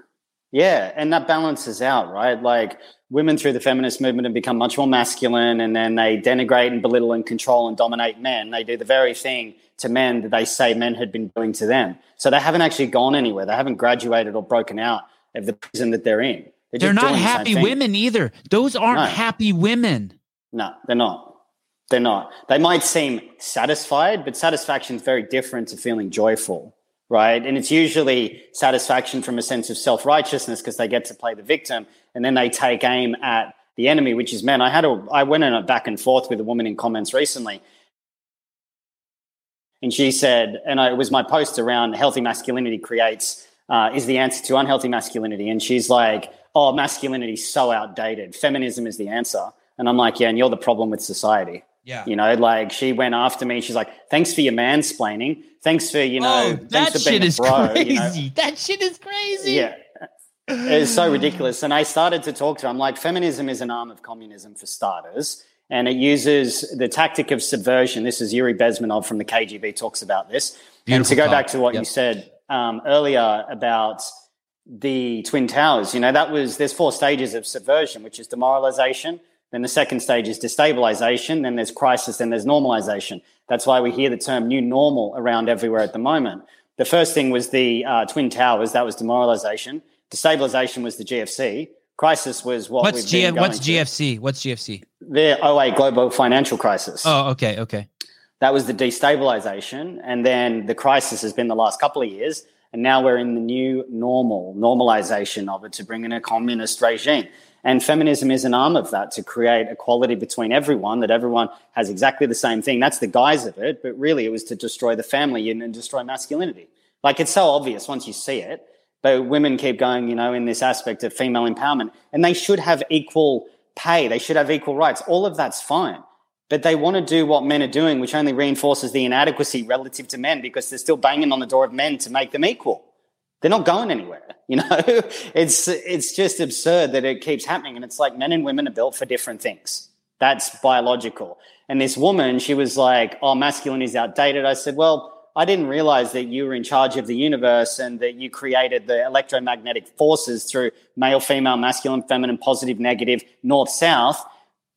Yeah, and that balances out, right? Like women through the feminist movement have become much more masculine and then they denigrate and belittle and control and dominate men. They do the very thing to men that they say men had been doing to them. So they haven't actually gone anywhere. They haven't graduated or broken out of the prison that they're in. They're just not happy women either. Those aren't No. happy women. No, they're not. They're not. They might seem satisfied, but satisfaction is very different to feeling joyful, right? And it's usually satisfaction from a sense of self righteousness because they get to play the victim, and then they take aim at the enemy, which is men. I had a, I went in a back and forth with a woman in comments recently, and she said, and I, it was my post around healthy masculinity creates uh, is the answer to unhealthy masculinity, and she's like, oh, masculinity is so outdated. Feminism is the answer. And I'm like, yeah, and you're the problem with society. Yeah. You know, like she went after me. She's like, thanks for your mansplaining. Thanks for, you know, oh, thanks that for being shit a is bro. crazy. You know? That shit is crazy. Yeah. It's so ridiculous. And I started to talk to her. I'm like, feminism is an arm of communism for starters. And it uses the tactic of subversion. This is Yuri Bezmenov from the KGB talks about this. and to go back to what Yep. you said um, earlier about the Twin Towers, you know, that was, there's four stages of subversion, which is demoralization. Then the second stage is destabilization. Then there's crisis. Then there's normalization. That's why we hear the term new normal around everywhere at the moment. The first thing was the uh, Twin Towers. That was demoralization. Destabilization was the GFC. Crisis was what What's we've G- been going what's. GFC? What's GFC? The 08 global financial crisis. Oh, okay, okay. That was the destabilization. And then the crisis has been the last couple of years. And now we're in the new normal, normalization of it to bring in a communist regime. And feminism is an arm of that to create equality between everyone, that everyone has exactly the same thing. That's the guise of it. But really, it was to destroy the family and destroy masculinity. Like it's so obvious once you see it. But women keep going, you know, in this aspect of female empowerment. And they should have equal pay, they should have equal rights. All of that's fine but they want to do what men are doing, which only reinforces the inadequacy relative to men because they're still banging on the door of men to make them equal. They're not going anywhere. [LAUGHS] You know, it's it's just absurd that it keeps happening, and it's like men and women are built for different things. That's biological. And this woman, she was like, "Oh, masculine is outdated." I said, "Well." I didn't realize that you were in charge of the universe and that you created the electromagnetic forces through male, female, masculine, feminine, positive, negative, north, south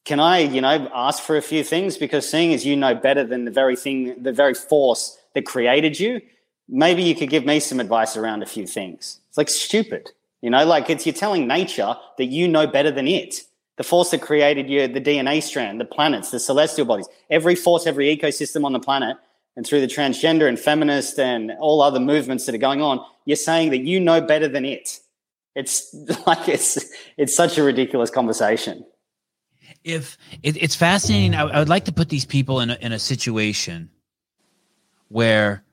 can I, you know, ask for a few things? Because seeing as you know better than the very thing, the very force that created you, maybe you could give me some advice around a few things. It's like stupid, you know, like it's you're telling nature that you know better than it. The force that created you, the DNA strand, the planets, the celestial bodies, every force, every ecosystem on the planet, and through the transgender and feminist and all other movements that are going on, you're saying that you know better than it. It's [LAUGHS] like it's it's such a ridiculous conversation. if it, it's fascinating I, I would like to put these people in a, in a situation where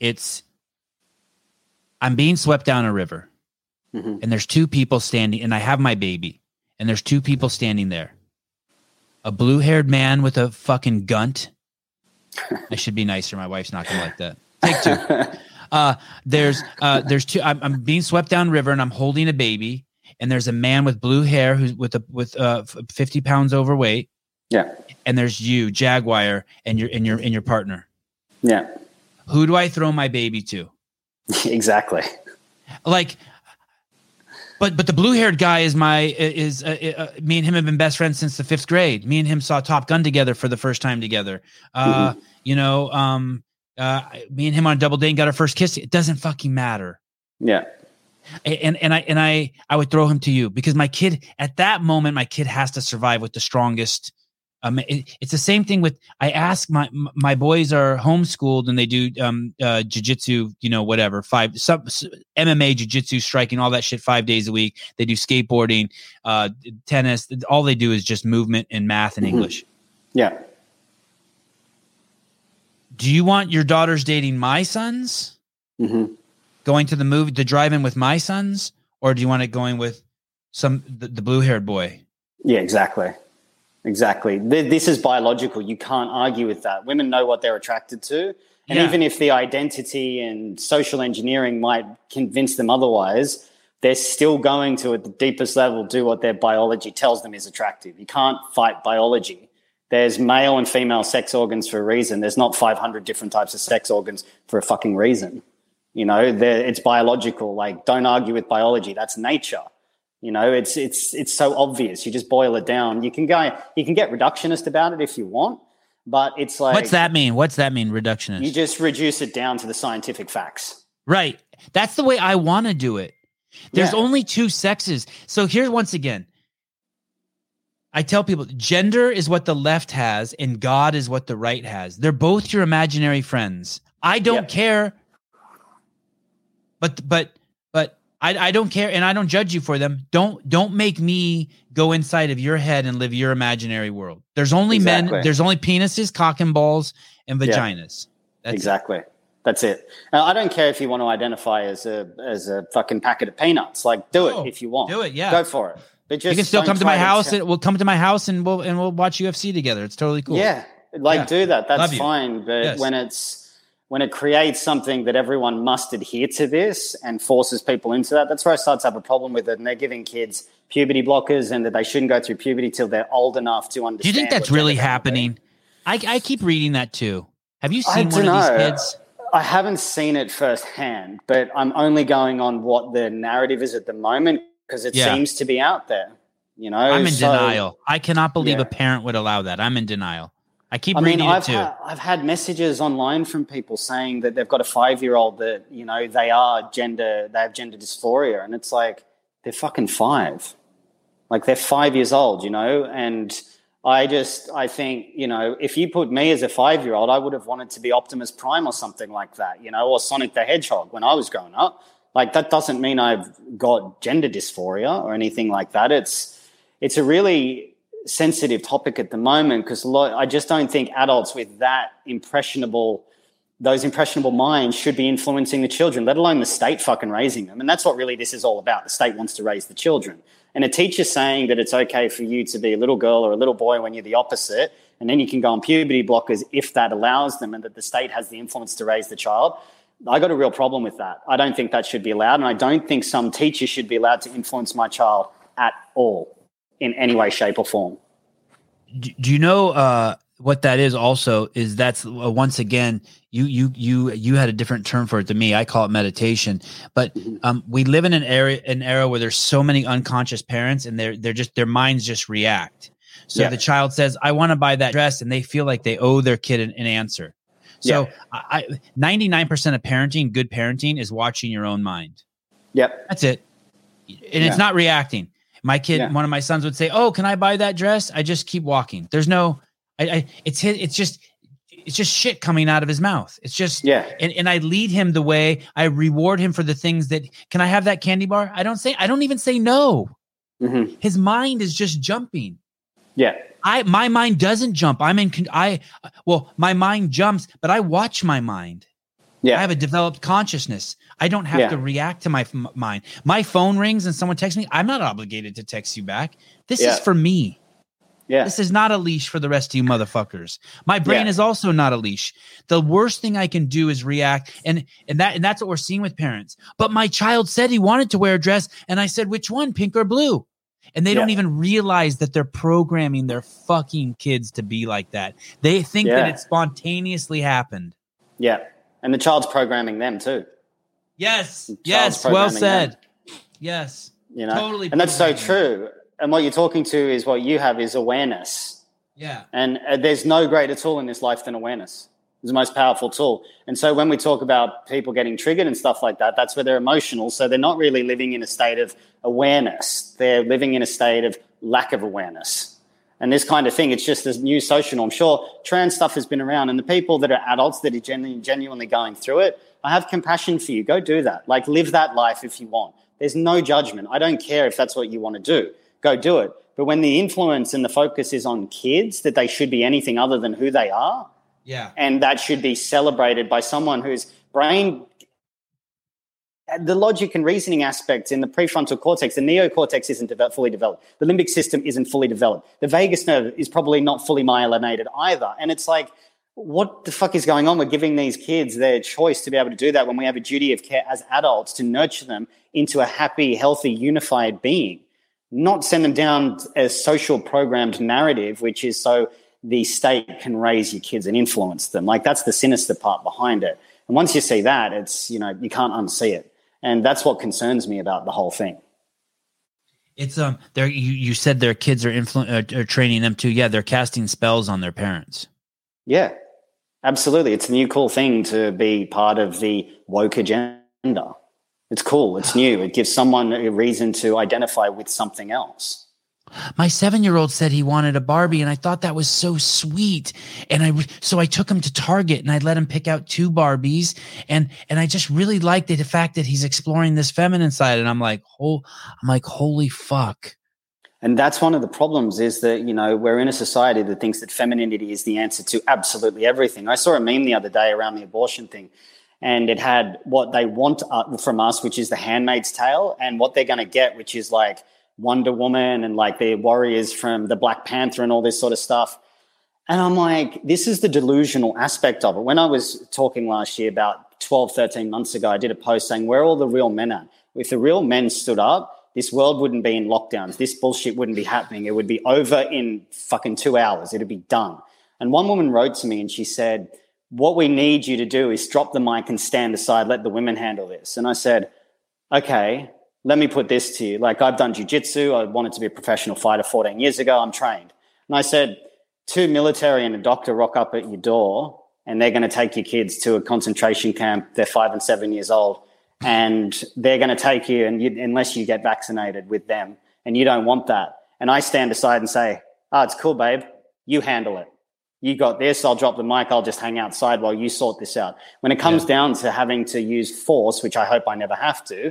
it's i'm being swept down a river Mhm. and there's two people standing and i have my baby and there's two people standing there a blue-haired man with a fucking gunt i should be nicer. My wife's not gonna like that. Take two. [LAUGHS] Uh there's uh there's two I'm, I'm being swept down river and i'm holding a baby and there's a man with blue hair who's with a with uh 50 pounds overweight. Yeah. and there's you jaguar and your and your and your partner. Yeah. who do i throw my baby to? [LAUGHS] Exactly. like but but the blue haired guy is my is uh, uh, me and him have been best friends since the fifth grade. Me and him saw top gun together for the first time together. Uh you know um uh me and him on a double date and got our first kiss it doesn't fucking matter Yeah. and and I and I I would throw him to you because my kid at that moment my kid has to survive with the strongest. Um, it- it's the same thing with I ask my my boys are homeschooled and they do um uh jujitsu you know whatever five some MMA jujitsu striking all that shit five days a week they do skateboarding uh tennis all they do is just movement and math and Mhm. English. Yeah. Do you want your daughters dating my sons? hmm going to the movie to drive in with my sons or do you want it going with some the, the blue haired boy Yeah, exactly. Exactly. Th- This is biological. You can't argue with that. Women know what they're attracted to. And Yeah. even if the identity and social engineering might convince them otherwise, they're still going to, at the deepest level, do what their biology tells them is attractive. You can't fight biology. There's male and female sex organs for a reason. There's not 500 different types of sex organs for a fucking reason. You know, it's biological. Like, don't argue with biology. That's nature. You know, it's it's it's so obvious. You just boil it down. You can go, you can get reductionist about it if you want, but it's like what's that mean what's that mean reductionist You just reduce it down to the scientific facts. right that's the way i want to do it there's Yeah. only two sexes so here once again i tell people gender is what the left has and god is what the right has they're both your imaginary friends i don't Yeah. care but but but I, I don't care and I don't judge you for them. Don't don't make me go inside of your head and live your imaginary world. There's only Exactly. men, there's only penises, cock and balls, and Yeah. vaginas. That's it. exactly. That's it. Now, I don't care if you want to identify as a as a fucking packet of peanuts. Like, do No, it if you want. do it, yeah. go for it. But just you can still come to my house and we'll come to my house and we'll and we'll watch UFC together. It's totally cool. Yeah, like Yeah. do that. That's fine. But Yes. when it's when it creates something that everyone must adhere to this and forces people into that, that's where I start to have a problem with it. And they're giving kids puberty blockers and that they shouldn't go through puberty till they're old enough to understand. Do you think that's really happening? I, I keep reading that too. Have you seen one of these kids? I haven't seen it firsthand, but I'm only going on what the narrative is at the moment because it Yeah. seems to be out there. You know, I'm in So, denial. I cannot believe Yeah. a parent would allow that. I'm in denial. I keep I mean, reading I've it too. had, I've had messages online from people saying that they've got a five year old that you know they are gender, they have gender dysphoria, and it's like they're fucking five, like they're five years old, you know, and. I just, I think, you know, if you put me as a five year old, I would have wanted to be Optimus Prime or something like that, you know, or Sonic the Hedgehog when I was growing up. Like, that doesn't mean I've got gender dysphoria or anything like that. It's, it's a really sensitive topic at the moment because I just don't think adults with that impressionable, those impressionable minds should be influencing the children, let alone the state fucking raising them. And that's what really this is all about. The state wants to raise the children. And a teacher saying that it's okay for you to be a little girl or a little boy when you're the opposite, and then you can go on puberty blockers if that allows them and that the state has the influence to raise the child. I got a real problem with that. I don't think that should be allowed. And I don't think some teacher should be allowed to influence my child at all in any way, shape, or form. do, you know uh, what that is? Also, is that's uh, once again you you you you had a different term for it to me. I call it meditation. But Mhm. um, we live in an era an era where there's so many unconscious parents, and they're they're just their minds just react. So Yeah. the child says, "I want to buy that dress," and they feel like they owe their kid an, an answer. So I ninety nine percent of parenting, good parenting, is watching your own mind. Yep. That's it. And Yeah. it's not reacting. My kid, Yeah. one of my sons would say, "Oh, can I buy that dress?" I just keep walking. There's no, I, I it's his, it's just, it's just shit coming out of his mouth. It's just, Yeah. and, and I lead him the way I reward him for the things that. Can I have that candy bar? I don't say. I don't even say no. hmm His mind is just jumping. Yeah. I my mind doesn't jump. I'm in. I well, my mind jumps, but I watch my mind. Yeah. I have a developed consciousness. I don't have Yeah. to react to my f- mind. My phone rings and someone texts me. I'm not obligated to text you back. This Yeah. is for me. Yeah. This is not a leash for the rest of you motherfuckers. My brain Yeah. is also not a leash. The worst thing I can do is react, and and that and that's what we're seeing with parents. But my child said he wanted to wear a dress, and I said, which one, pink or blue? And they don't even realize that they're programming their fucking kids to be like that. They think that it spontaneously happened. Yeah. And the child's programming them too. Yes. Yes. Well said. Yes. You know? Totally And that's so true. And what you're talking to is what you have is awareness. Yeah. And uh, there's no greater tool in this life than awareness. It's the most powerful tool. And so when we talk about people getting triggered and stuff like that, that's where they're emotional. So they're not really living in a state of awareness. They're living in a state of lack of awareness. And this kind of thing, it's just this new social norm. Sure, trans stuff has been around, and the people that are adults that are genu- genuinely going through it, I have compassion for you. Go do that. Like, live that life if you want. There's no judgment. I don't care if that's what you want to do. Go do it. But when the influence and the focus is on kids, that they should be anything other than who they are, Yeah. and that should be celebrated by someone whose brain the logic and reasoning aspects in the prefrontal cortex the neocortex isn't developed, fully developed. The limbic system isn't fully developed. The vagus nerve is probably not fully myelinated either. And it's like what the fuck is going on? We're giving these kids their choice to be able to do that when we have a duty of care as adults to nurture them into a happy healthy unified being. Not send them down a social programmed narrative which is so the state can raise your kids and influence them. Like that's the sinister part behind it. And once you see that, it's, you know, you can't unsee it. And that's what concerns me about the whole thing. It's um. They're you. You said their kids are influ- uh, are training them too. Yeah, they're casting spells on their parents. Yeah, absolutely. It's a new cool thing to be part of the woke agenda. It's cool. It's new. It gives someone a reason to identify with something else. My seven year old said he wanted a Barbie, and I thought that was so sweet. And I so I took him to Target and I let him pick out two Barbies, and and I just really liked the fact that he's exploring this feminine side. And I'm like, oh, I'm like, holy fuck. And that's one of the problems is that, you know, we're in a society that thinks that femininity is the answer to absolutely everything. I saw a meme the other day around the abortion thing, and it had what they want uh, from us, which is the handmaid's tale, and what they're going to get, which is like Wonder Woman and like the warriors from the Black Panther and all this sort of stuff. And I'm like, this is the delusional aspect of it. When I was talking last year, about 12, 13 months ago, I did a post saying, where all the real men at? If the real men stood up, this world wouldn't be in lockdowns. This bullshit wouldn't be happening. It would be over in fucking two hours. It'd be done. And one woman wrote to me and she said, what we need you to do is drop the mic and stand aside, let the women handle this. And I said, okay, let me put this to you. Like I've done jujitsu. I wanted to be a professional fighter 14 years ago. I'm trained. And I said, two military and a doctor rock up at your door and they're going to take your kids to a concentration camp. They're five and seven years old and they're going to take you and you, unless you get vaccinated with them and you don't want that. And I stand aside and say, oh, it's cool, babe. You handle it. You got this. I'll drop the mic. I'll just hang outside while you sort this out. When it comes Yeah. down to having to use force, which I hope I never have to,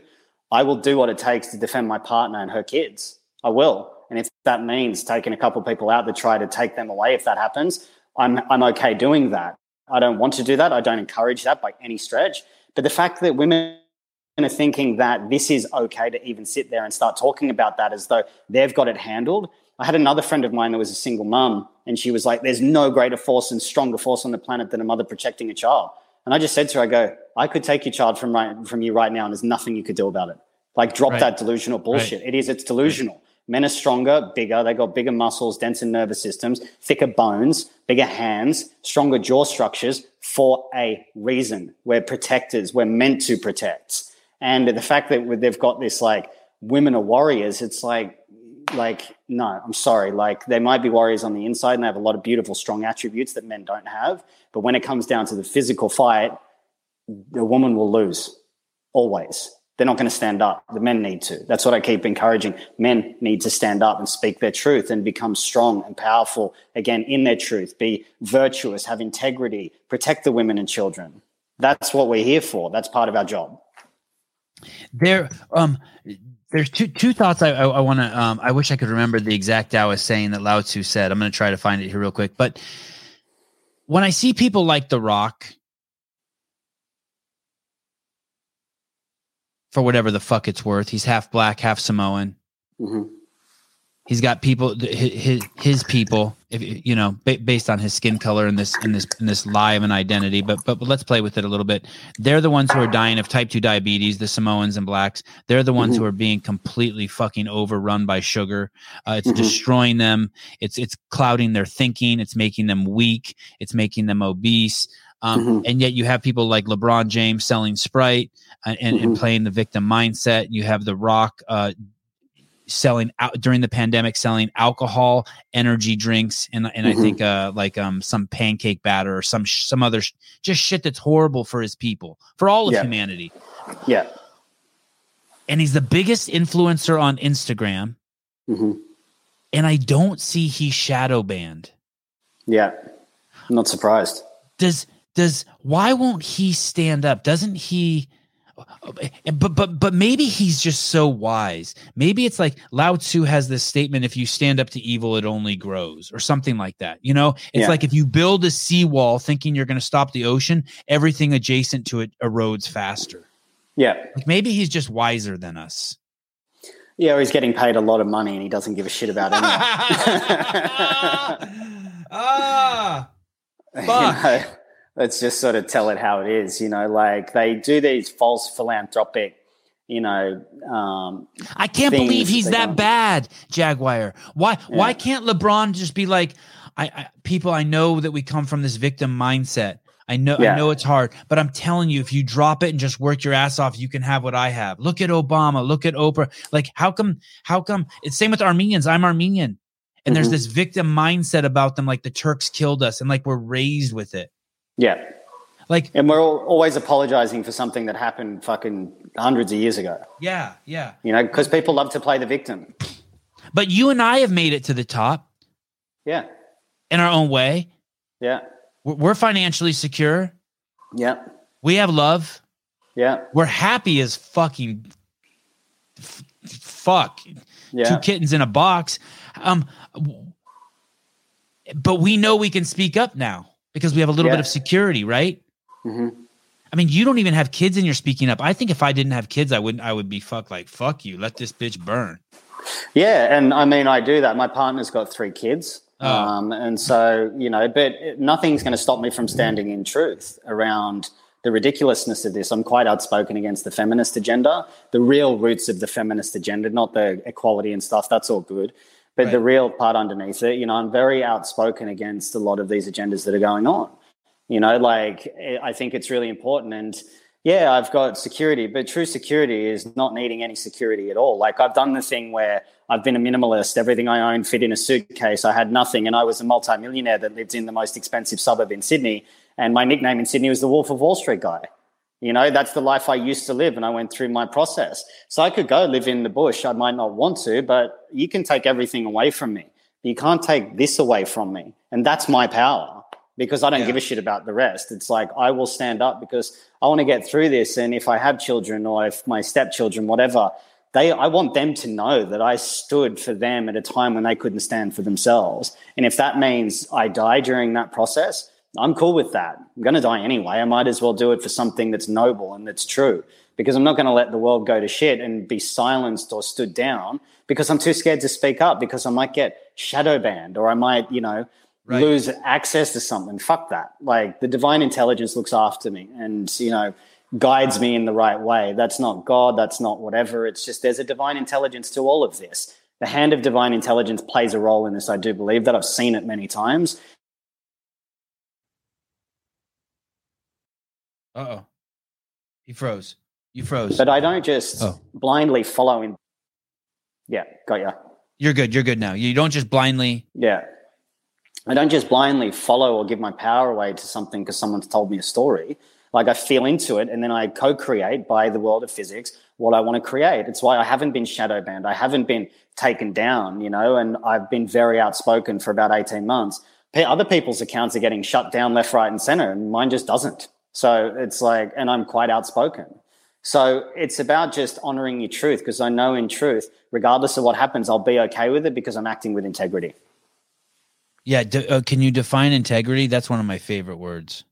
I will do what it takes to defend my partner and her kids. I will. And if that means taking a couple of people out to try to take them away, if that happens, I'm, I'm okay doing that. I don't want to do that. I don't encourage that by any stretch. But the fact that women are thinking that this is okay to even sit there and start talking about that as though they've got it handled. I had another friend of mine that was a single mum, and she was like, There's no greater force and stronger force on the planet than a mother protecting a child. And I just said to her, I go, I could take your child from right, from you right now, and there's nothing you could do about it. Like, drop Right. that delusional bullshit. It is, it's delusional. Men are stronger, bigger. They got bigger muscles, denser nervous systems, thicker bones, bigger hands, stronger jaw structures for a reason. We're protectors. We're meant to protect. And the fact that they've got this like women are warriors, it's like, like no, I'm sorry. Like they might be warriors on the inside and they have a lot of beautiful, strong attributes that men don't have. But when it comes down to the physical fight, the woman will lose always. They're not going to stand up. The men need to. That's what I keep encouraging. Men need to stand up and speak their truth and become strong and powerful again in their truth. Be virtuous, have integrity, protect the women and children. That's what we're here for. That's part of our job. There, um, there's two two thoughts I I, I want to. Um, I wish I could remember the exact Taoist saying that Lao Tzu said. I'm going to try to find it here real quick. But when I see people like The Rock, for whatever the fuck it's worth, he's half black, half Samoan. Mhm. He's got people, his his people, if you know, based on his skin color and this in this in this lie of an identity. But, but but let's play with it a little bit. They're the ones who are dying of type two diabetes. The Samoans and blacks. They're the ones Mhm. who are being completely fucking overrun by sugar. Uh, it's Mhm. destroying them. It's it's clouding their thinking. It's making them weak. It's making them obese. Um, Mhm. And yet you have people like LeBron James selling Sprite and, and, and Mhm. playing the victim mindset. You have The Rock uh, selling out during the pandemic, selling alcohol, energy drinks, and and I Mhm. think uh, like um some pancake batter or some sh- some other sh- just shit that's horrible for his people, for all of Yeah. humanity. Yeah. And he's the biggest influencer on Instagram, hmm and I don't see he's shadow banned. Yeah. I'm not surprised. does does why won't he stand up doesn't he but but but maybe he's just so wise maybe it's like lao tzu has this statement if you stand up to evil it only grows or something like that you know it's Yeah. like if you build a seawall thinking you're going to stop the ocean everything adjacent to it erodes faster Yeah. like maybe he's just wiser than us Yeah, or he's getting paid a lot of money and he doesn't give a shit about anyone. [LAUGHS] ah [LAUGHS] You Fuck. know, let's just sort of tell it how it is. You know, like they do these false philanthropic, you know, um, I can't believe he's that don't- bad, Jaguar. Why why can't LeBron just be like, I, I people I know that we come from this victim mindset. I know I know it's hard, but I'm telling you, if you drop it and just work your ass off, you can have what I have. Look at Obama, look at Oprah. Like, how come, how come it's same with Armenians? I'm Armenian. And there's Mhm. this victim mindset about them, like the Turks killed us, and like we're raised with it. Yeah. Like, And we're all, always apologizing for something that happened fucking hundreds of years ago, yeah, yeah. you know, because people love to play the victim. But you and I have made it to the top Yeah. in our own way. Yeah. We're- We're financially secure. Yeah. We have love. Yeah. We're happy as fucking f- fuck. Two kittens in a box. Um, but we know we can speak up now because we have a little bit of security, right? hmm I mean, you don't even have kids and you're speaking up. I think if I didn't have kids, I wouldn't. I would be fuck like fuck you. Let this bitch burn. Yeah, and I mean, I do that. My partner's got three kids, Oh. um, and so you know, but nothing's going to stop me from standing in truth around the ridiculousness of this. I'm quite outspoken against the feminist agenda, the real roots of the feminist agenda, not the equality and stuff. That's all good, but the real part underneath it. You know, I'm very outspoken against a lot of these agendas that are going on. You know, like eh, I think it's really important and yeah, I've got security, but true security is not needing any security at all. Like I've done the thing where I've been a minimalist, everything I own fit in a suitcase. I had nothing, and I was a multimillionaire that lived in the most expensive suburb in Sydney. And my nickname in Sydney was the Wolf of Wall Street guy. You know, that's the life I used to live, and I went through my process. So I could go live in the bush. I might not want to, but you can take everything away from me. You can't take this away from me. And that's my power because I don't Yeah. give a shit about the rest. It's like I will stand up because I want to get through this. And if I have children or if my stepchildren, whatever, they I want them to know that I stood for them at a time when they couldn't stand for themselves. And if that means I die during that process, I'm cool with that. I'm going to die anyway. I might as well do it for something that's noble and that's true because I'm not going to let the world go to shit and be silenced or stood down because I'm too scared to speak up because I might get shadow banned or I might, you know, Right. lose access to something. Fuck that. Like the divine intelligence looks after me and, you know, guides me in the right way. That's not God. That's not whatever. It's just there's a divine intelligence to all of this. The hand of divine intelligence plays a role in this. I do believe that. I've seen it many times. Uh oh. He froze. You froze. But I don't just Oh. blindly follow in. Yeah, got ya. You're good. You're good now. You don't just blindly. Yeah. I don't just blindly follow or give my power away to something because someone's told me a story. Like I feel into it and then I co create by the world of physics what I want to create. It's why I haven't been shadow banned. I haven't been taken down, you know, and I've been very outspoken for about 18 months. Other people's accounts are getting shut down left, right, and center, and mine just doesn't. So it's like, and I'm quite outspoken. So it's about just honoring your truth because I know in truth, regardless of what happens, I'll be okay with it because I'm acting with integrity. Yeah. uh, can you define integrity? That's one of my favorite words.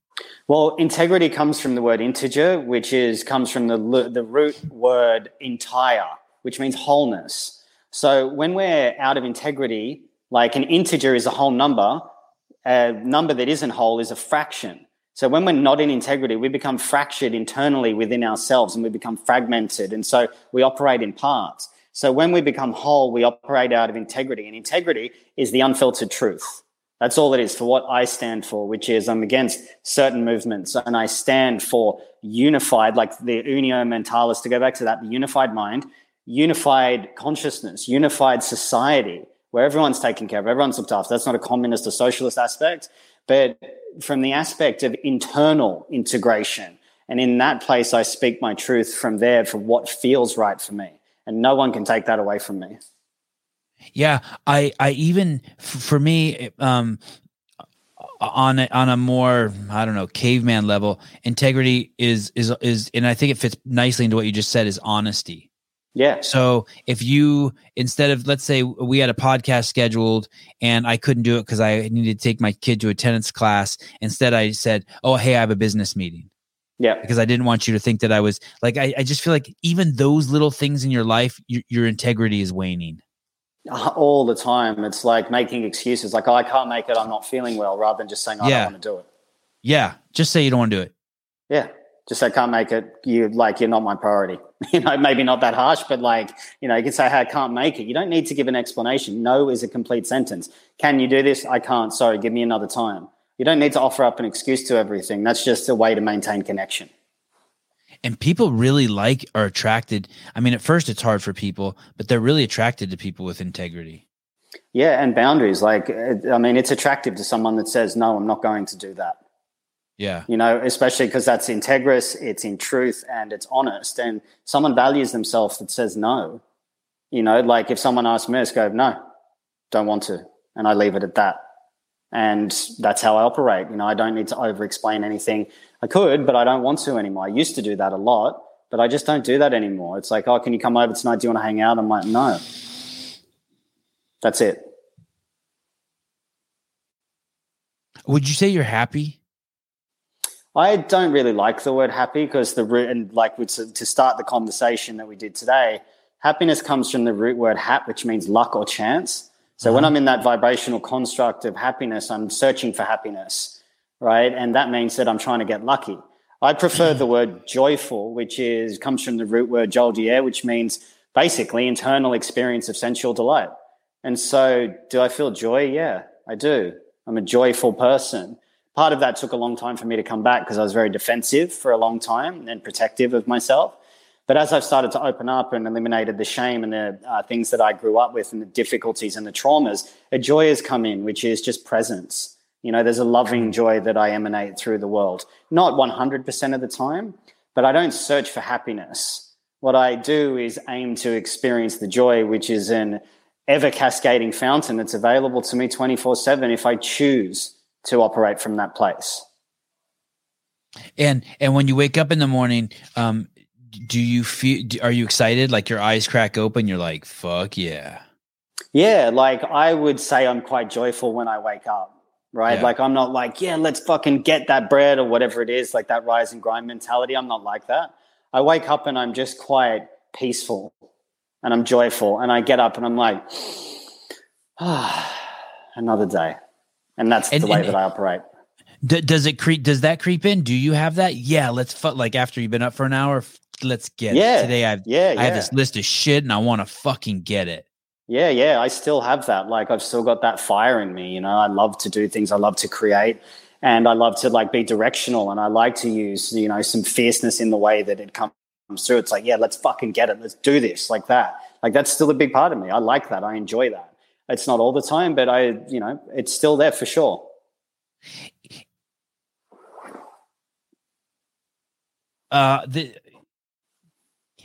Well, integrity comes from the word integer, which is comes from the the root word entire, which means wholeness. So when we're out of integrity, like an integer is a whole number, a number that isn't whole is a fraction. So when we're not in integrity, we become fractured internally within ourselves and we become fragmented. And so we operate in parts. So when we become whole, we operate out of integrity. And integrity is the unfiltered truth. That's all it is for what I stand for, which is I'm against certain movements and I stand for unified, like the unio mentalis, to go back to that, the unified mind, unified consciousness, unified society where everyone's taken care of, everyone's looked after. That's not a communist or socialist aspect, but from the aspect of internal integration. And in that place, I speak my truth from there for what feels right for me. And no one can take that away from me. Yeah, I, I even for me, um, on a, on a more I don't know caveman level, integrity is is is, and I think it fits nicely into what you just said is honesty. Yeah. So if you instead of let's say we had a podcast scheduled and I couldn't do it because I needed to take my kid to attendance class, instead I said, "Oh, hey, I have a business meeting." Yeah. Because I didn't want you to think that I was like I, I just feel like even those little things in your life, your, your integrity is waning. Uh, all the time, it's like making excuses, like, "Oh, I can't make it. I'm not feeling well," rather than just saying, oh, "I yeah. don't want to do it." Yeah, just say you don't want to do it. Yeah, just say, I "Can't make it." You like you're not my priority. [LAUGHS] you know, maybe not that harsh, but like, you know, you can say, hey, I can't make it. You don't need to give an explanation. No is a complete sentence. Can you do this? I can't. Sorry, give me another time. You don't need to offer up an excuse to everything. That's just a way to maintain connection. And people really like are attracted. I mean, at first it's hard for people, but they're really attracted to people with integrity. Yeah, and boundaries. Like, uh, I mean, it's attractive to someone that says, no, I'm not going to do that. Yeah. You know, especially because that's integrous, it's in truth, and it's honest. And someone values themselves that says no. You know, like if someone asks me, I go, no, don't want to. And I leave it at that. And that's how I operate. You know, I don't need to over explain anything. I could, but I don't want to anymore. I used to do that a lot, but I just don't do that anymore. It's like, oh, can you come over tonight? Do you want to hang out? I'm like, no. That's it. Would you say you're happy? I don't really like the word happy because the root and like to, to start the conversation that we did today, happiness comes from the root word hap, which means luck or chance. So mm-hmm. when I'm in that vibrational construct of happiness, I'm searching for happiness, right? And that means that I'm trying to get lucky. I prefer the word joyful, which is comes from the root word joldier, which means basically internal experience of sensual delight. And so, do I feel joy? Yeah, I do. I'm a joyful person part of that took a long time for me to come back because I was very defensive for a long time and protective of myself. But as I've started to open up and eliminated the shame and the uh, things that I grew up with and the difficulties and the traumas, a joy has come in, which is just presence. You know, there's a loving joy that I emanate through the world. Not 100% of the time, but I don't search for happiness. What I do is aim to experience the joy, which is an ever cascading fountain that's available to me 24 7 if I choose to operate from that place. And and when you wake up in the morning, um, do you feel? Are you excited? Like your eyes crack open, you're like, "Fuck yeah!" Yeah, like I would say, I'm quite joyful when I wake up. Right, yeah. like I'm not like, yeah, let's fucking get that bread or whatever it is, like that rise and grind mentality. I'm not like that. I wake up and I'm just quite peaceful and I'm joyful, and I get up and I'm like, [SIGHS] ah, another day and that's and, the way and, that I operate. D- does it creep? Does that creep in? Do you have that? Yeah, let's fu- like after you've been up for an hour, let's get yeah. it. Today I've yeah, I have this list of shit and I want to fucking get it. Yeah, yeah, I still have that. Like I've still got that fire in me. You know, I love to do things. I love to create, and I love to like be directional. And I like to use you know some fierceness in the way that it comes through. It's like yeah, let's fucking get it. Let's do this like that. Like that's still a big part of me. I like that. I enjoy that. It's not all the time, but I, you know, it's still there for sure. Uh, the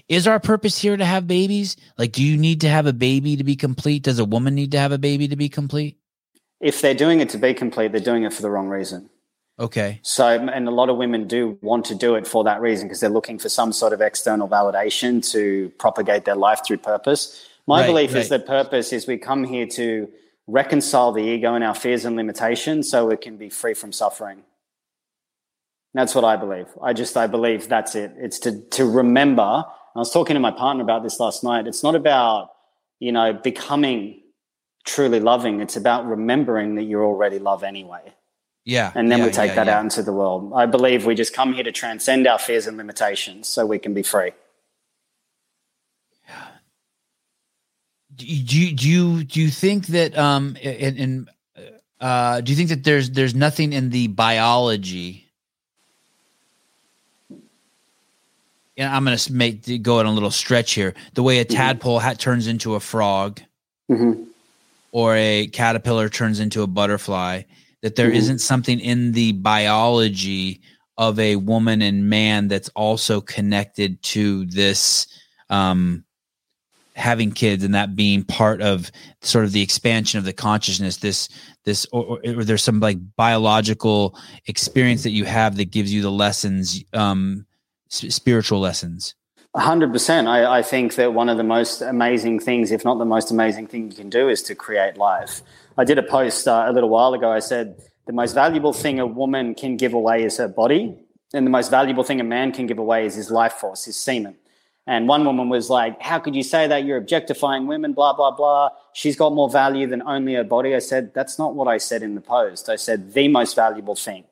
is our purpose here to have babies? Like, do you need to have a baby to be complete? Does a woman need to have a baby to be complete? If they're doing it to be complete, they're doing it for the wrong reason. Okay. So, and a lot of women do want to do it for that reason because they're looking for some sort of external validation to propagate their life through purpose. My Right, belief right. is that purpose is we come here to reconcile the ego and our fears and limitations so it can be free from suffering. That's what I believe. I just, I believe that's it. It's to, to remember. I was talking to my partner about this last night. It's not about, you know, becoming truly loving. It's about remembering that you're already love anyway Yeah. and then yeah, we take yeah, that yeah. out into the world. I believe we just come here to transcend our fears and limitations so we can be free. Do you do you- do you, think that um in, in uh do you think that there's there's nothing in the biology and i'm gonna make go on a little stretch here the way a tadpole ha- turns into a frog Mhm. or a caterpillar turns into a butterfly that there Mhm. not something in the biology of a woman and man that's also connected to this um having kids and that being part of sort of the expansion of the consciousness this this or, or, there's some like biological experience that you have that gives you the lessons um spiritual lessons hundred percent. I, I think that one of the most amazing things, if not the most amazing thing you can do, is to create life. I did a post uh, a little while ago. I said the most valuable thing a woman can give away is her body, and the most valuable thing a man can give away is his life force, his semen. And one woman was like, "How could you say that? You're objectifying women." Blah blah blah. She's got more value than only her body. I said, "That's not what I said in the post. I said the most valuable thing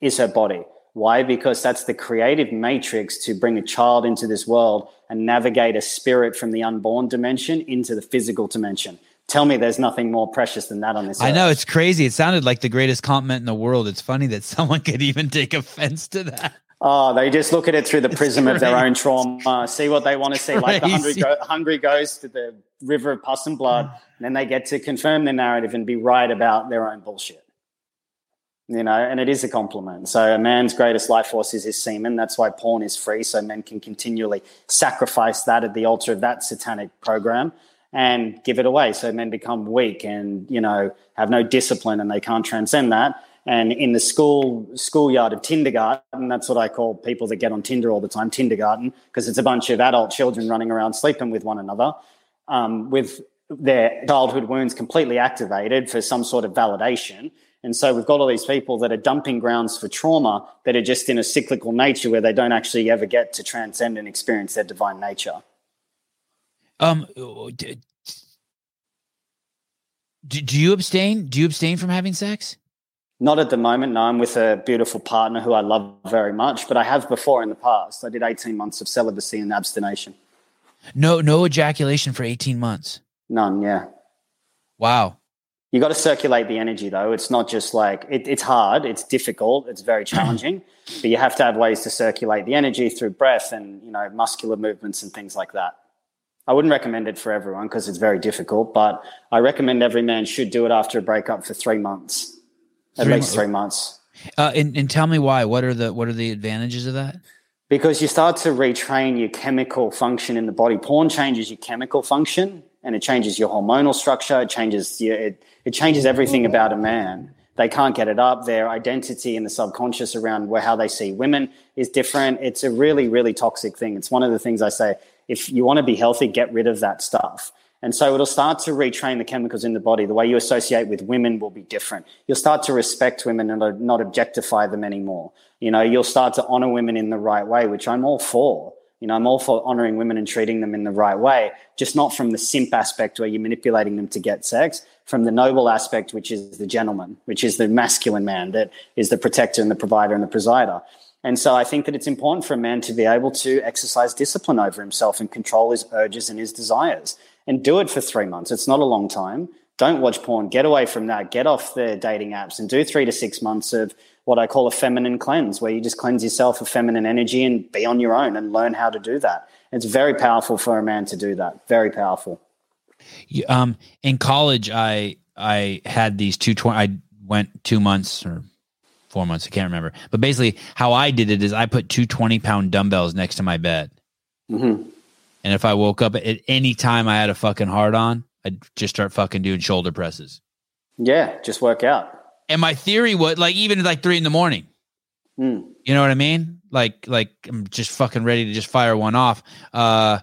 is her body. Why? Because that's the creative matrix to bring a child into this world and navigate a spirit from the unborn dimension into the physical dimension. Tell me there's nothing more precious than that on this i earth. know it's crazy it sounded like the greatest compliment in the world it's funny that [LAUGHS] someone could even take offense to that Oh, they just look at it through the prism of their own trauma, see what they want to see. Like the hungry, go- hungry ghost to the river of pus and blood, and then they get to confirm their narrative and be right about their own bullshit. You know, and it is a compliment. So a man's greatest life force is his semen. That's why porn is free, so men can continually sacrifice that at the altar of that satanic program and give it away. So men become weak and you know have no discipline and they can't transcend that. And in the school schoolyard of kindergarten, that's what I call people that get on Tinder all the time, kindergarten, because it's a bunch of adult children running around sleeping with one another, um, with their childhood wounds completely activated for some sort of validation. And so we've got all these people that are dumping grounds for trauma that are just in a cyclical nature where they don't actually ever get to transcend and experience their divine nature. Um, do, do you abstain? Do you abstain from having sex? Not at the moment. No, I'm with a beautiful partner who I love very much, but I have before in the past. I did 18 months of celibacy and abstination. No, no ejaculation for 18 months. None, yeah. Wow. You got to circulate the energy though. It's not just like it, it's hard, it's difficult, it's very [CLEARS THROAT] challenging, but you have to have ways to circulate the energy through breath and you know muscular movements and things like that. I wouldn't recommend it for everyone because it's very difficult, but I recommend every man should do it after a breakup for three months, at Three least mo- three months. Uh, and, and tell me why. What are the what are the advantages of that? because you start to retrain your chemical function in the body. Porn changes your chemical function and it changes your hormonal structure. It changes your, it, it changes everything about a man. They can't get it up. Their identity in the subconscious around where how they see women is different. It's a really, really toxic thing. It's one of the things I say. If you want to be healthy, get rid of that stuff. And so it'll start to retrain the chemicals in the body. The way you associate with women will be different. You'll start to respect women and not objectify them anymore. You know, you'll start to honor women in the right way, which I'm all for. You know, I'm all for honoring women and treating them in the right way, just not from the simp aspect where you're manipulating them to get sex, from the noble aspect, which is the gentleman, which is the masculine man that is the protector and the provider and the presider. And so I think that it's important for a man to be able to exercise discipline over himself and control his urges and his desires and do it for three months. It's not a long time. Don't watch porn. Get away from that. Get off the dating apps and do three to six months of what I call a feminine cleanse, where you just cleanse yourself of feminine energy and be on your own and learn how to do that. It's very powerful for a man to do that. Very powerful. Um, in college, I I had these two twenty. I went two months or four months. I can't remember. But basically, how I did it is I put two 20 pound dumbbells next to my bed, hmm and if I woke up at any time I had a fucking hard on, I'd just start fucking doing shoulder presses. Yeah, just work out. And my theory was like even like three in the morning. Mm. You know what I mean? Like like I'm just fucking ready to just fire one off. Uh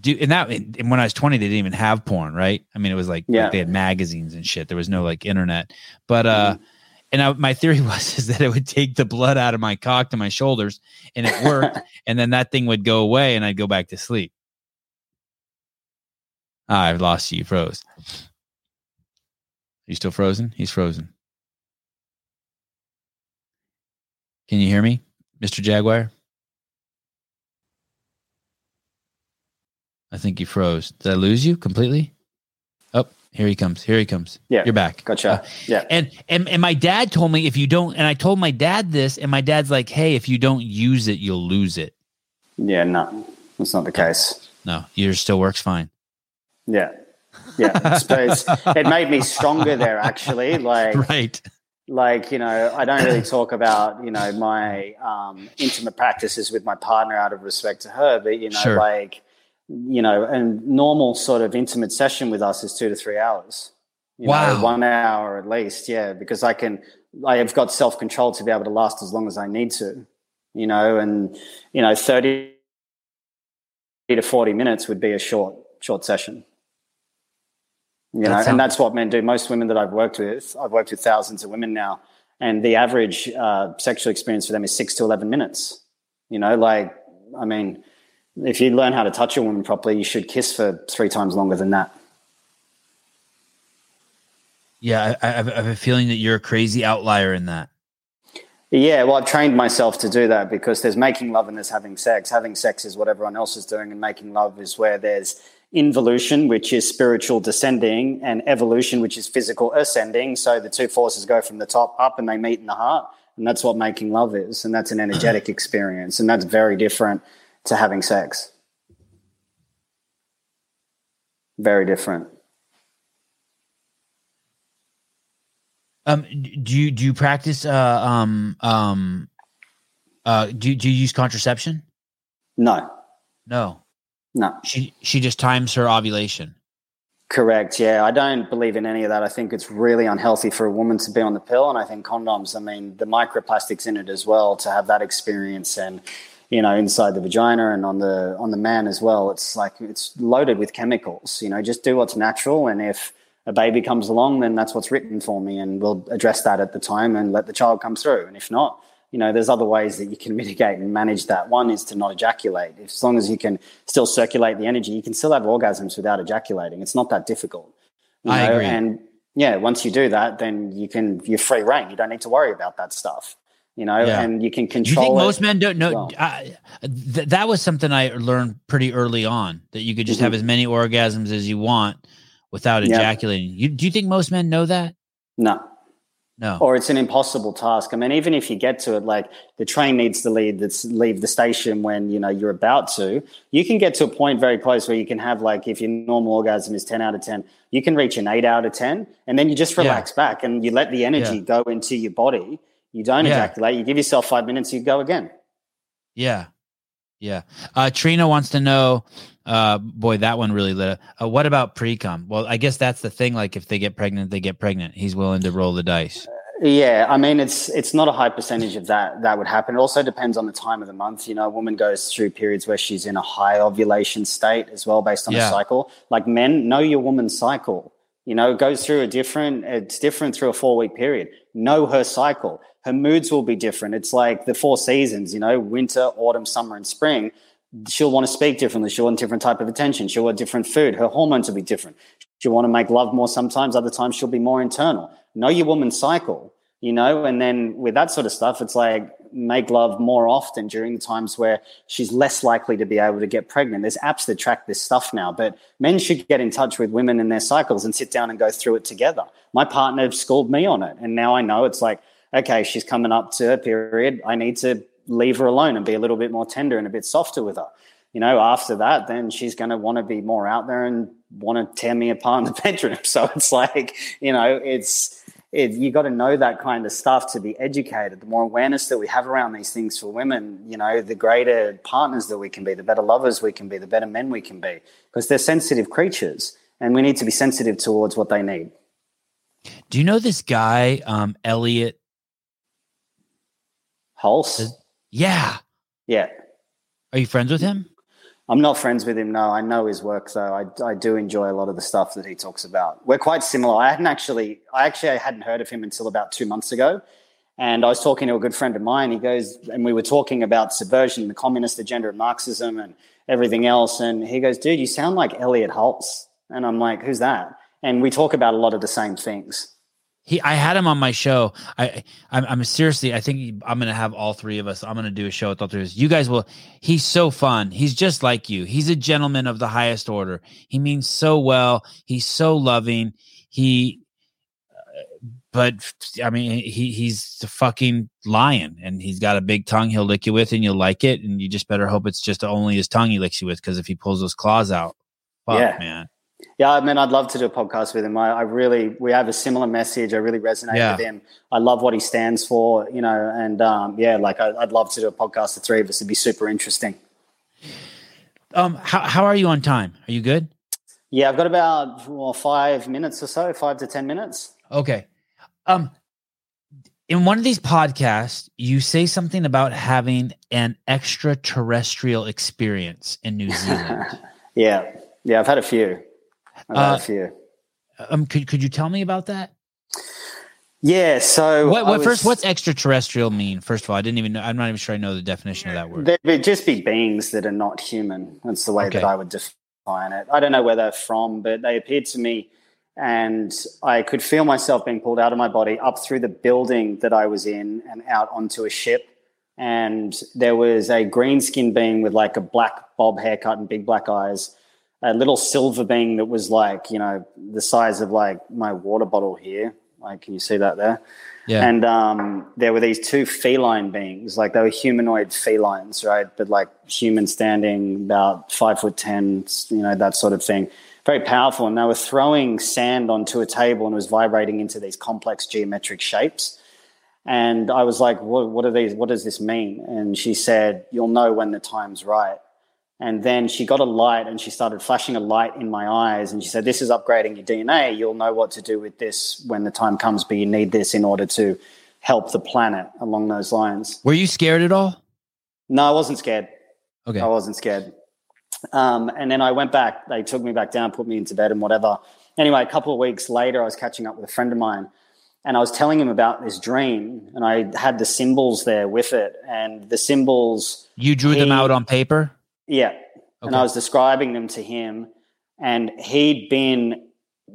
do and that and when I was 20 they didn't even have porn, right? I mean it was like, Yeah. like they had magazines and shit. There was no like internet. But uh and I, my theory [LAUGHS] was is that it would take the blood out of my cock to my shoulders and it worked [LAUGHS] and then that thing would go away and I'd go back to sleep. Ah, I've lost you. You froze. Are you still frozen? He's frozen. Can you hear me, Mr. Jaguar? I think you froze. Did I lose you completely? Oh, here he comes. Here he comes. Yeah. You're back. Gotcha. Uh, yeah. and and and my dad told me if you don't and I told my dad this and my dad's like, "Hey, if you don't use it, you'll lose it." Yeah. No, that's not the case. No, yours still works fine. Yeah. Yeah. I suppose it made me stronger there, actually. [LAUGHS] Like, Right. like you know i don't really talk about you know my um, intimate practices with my partner out of respect to her but you know Sure. like you know a normal sort of intimate session with us is two to three hours you Wow. know, one hour at least yeah because i can i have got self-control to be able to last as long as i need to you know and you know 30 to 40 minutes would be a short short session you That know, sounds- and that's what men do. Most women that I've worked with, I've worked with thousands of women now, and the average uh, sexual experience for them is six to eleven minutes. You know, like I mean, if you learn how to touch a woman properly, you should kiss for three times longer than that. Yeah, I, I, have- I have a feeling that you're a crazy outlier in that. Yeah, well, I've trained myself to do that because there's making love and there's having sex. Having sex is what everyone else is doing, and making love is where there's involution, which is spiritual descending, and evolution, which is physical ascending. So the two forces go from the top up and they meet in the heart. And that's what making love is. And that's an energetic [CLEARS THROAT] experience. And that's very different to having sex. Very different. Um, do you do you practice? Uh, um, um, uh, do do you use contraception? No, No, no. she she just times her ovulation. Correct. Yeah, I don't believe in any of that. I think it's really unhealthy for a woman to be on the pill, and I think condoms. I mean, the microplastics in it as well to have that experience, and you know, inside the vagina and on the on the man as well. It's like it's loaded with chemicals. You know, just do what's natural, and if a baby comes along, then that's what's written for me, and we'll address that at the time and let the child come through. And if not, you know, there's other ways that you can [LAUGHS] mitigate and manage that. One is to not ejaculate. If, as long as you can still circulate the energy, you can still have orgasms without ejaculating. It's not that difficult. you I agree. And yeah, once you do that, then you can you're free reign. You don't need to worry about that stuff. You know, Yeah. and you can Do you control. think most men don't know? well. I, th- that was something I learned pretty early on that you could just Mhm. have as many orgasms as you want without Yeah. ejaculating. You, do you think most men know that? No, No. or it's an impossible task. I mean, even if you get to it, like the train needs to leave that's leave the station when you know you're about to. You can get to a point very close where you can have like if your normal orgasm is ten out of ten, you can reach an eight out of ten, and then you just Yeah. relax back and you let the energy Yeah. go into your body. You don't Yeah. ejaculate. You give yourself five minutes. You go again. Yeah. Yeah. Uh, Trina wants to know, uh, boy, that one really lit up. Uh, what about pre-com? Well, I guess that's the thing. Like if they get pregnant, they get pregnant. He's willing to roll the dice. Yeah, I mean it's it's not a high percentage of that that would happen. It also depends on the time of the month. You know, a woman goes through periods where she's in a high ovulation state as well, based on Yeah. cycle. Like men, know your woman's cycle. You know, it goes through a different. It's different through a four week period. Know her cycle. Her moods will be different. It's like the four seasons. You know, winter, autumn, summer, and spring. She'll want to speak differently. She'll want different type of attention. She'll want different food. Her hormones will be different. She'll want to make love more sometimes. Other times she'll be more internal. Know your woman's cycle you know and then with that sort of stuff it's like make love more often during the times where she's less likely to be able to get pregnant there's apps that track this stuff now but men should get in touch with women in their cycles and sit down and go through it together my partner schooled me on it and now i know it's like okay she's coming up to her period i need to leave her alone and be a little bit more tender and a bit softer with her you know after that then she's going to want to be more out there and want to tear me apart in the [LAUGHS] bedroom [LAUGHS] so it's like you know it's it, you got to know that kind of stuff to be educated. The more awareness that we have around these things for women, you know, the greater partners that we can be, the better lovers we can be, the better men we can be, because they're sensitive creatures, and we need to be sensitive towards what they need. Do you know this guy, um, Elliot? Hulse? Yeah. Yeah. Are you friends with him? I'm not friends with him. No, I know his work though. I, I do enjoy a lot of the stuff that he talks about. We're quite similar. I hadn't actually, I actually I hadn't heard of him until about two months ago, and I was talking to a good friend of mine. He goes, and we were talking about subversion, the communist agenda of Marxism, and everything else. And he goes, "Dude, you sound like Elliot Hulse." And I'm like, "Who's that?" And we talk about a lot of the same things. He, I had him on my show. I, I'm, I'm seriously. I think I'm gonna have all three of us. I'm gonna do a show with all three of us. You guys will. He's so fun. He's just like you. He's a gentleman of the highest order. He means so well. He's so loving. He, uh, but I mean, he he's a fucking lion, and he's got a big tongue. He'll lick you with, and you'll like it. And you just better hope it's just only his tongue he licks you with, because if he pulls those claws out, fuck, Yeah. man. Yeah, I mean, I'd love to do a podcast with him. I, I really, we have a similar message. I really resonate Yeah. with him. I love what he stands for, you know, and um, yeah, like I, I'd love to do a podcast, the three of us. It'd be super interesting. Um, how how are you on time? Are you good? Yeah, I've got about well, five minutes or so, five to 10 minutes. Okay. Um in one of these podcasts, you say something about having an extraterrestrial experience in New Zealand. [LAUGHS] yeah. Yeah, I've had a few. I've Uh, had a few. um could could you tell me about that? Yeah, so What, I what first what's extraterrestrial mean? First of all, I didn't even know I'm not even sure I know the definition of that word. They would just be beings that are not human. That's the way Okay. that I would define it. I don't know where they're from, but they appeared to me, and I could feel myself being pulled out of my body up through the building that I was in and out onto a ship. And there was a green skinned being with like a black bob haircut and big black eyes, a little silver being that was like, you know, the size of like my water bottle here. Like, can you see that there? Yeah. And um, there were these two feline beings, like they were humanoid felines, right? But like human standing about five foot ten, you know, that sort of thing. Very powerful. And they were throwing sand onto a table and it was vibrating into these complex geometric shapes. And I was like, what, what are these? What does this mean? And she said, You'll know when the time's right. And then she got a light and she started flashing a light in my eyes. And she said, This is upgrading your DNA. You'll know what to do with this when the time comes, but you need this in order to help the planet along those lines. Were you scared at all? No, I wasn't scared. Okay. I wasn't scared. Um, and then I went back. They took me back down, put me into bed and whatever. Anyway, a couple of weeks later, I was catching up with a friend of mine and I was telling him about this dream and I had the symbols there with it. And the symbols You drew them out on paper? Yeah. And I was describing them to him, and he'd been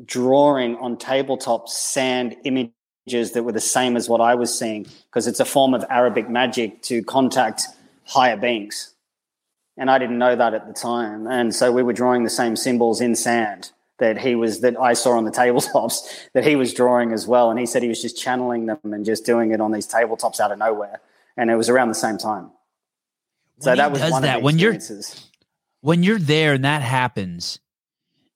drawing on tabletop sand images that were the same as what I was seeing because it's a form of Arabic magic to contact higher beings. And I didn't know that at the time. And so we were drawing the same symbols in sand that he was that I saw on the [LAUGHS] tabletops that he was drawing as well. And he said he was just channeling them and just doing it on these tabletops out of nowhere. And it was around the same time. So When that was does one that, of the when you're- when you're there and that happens,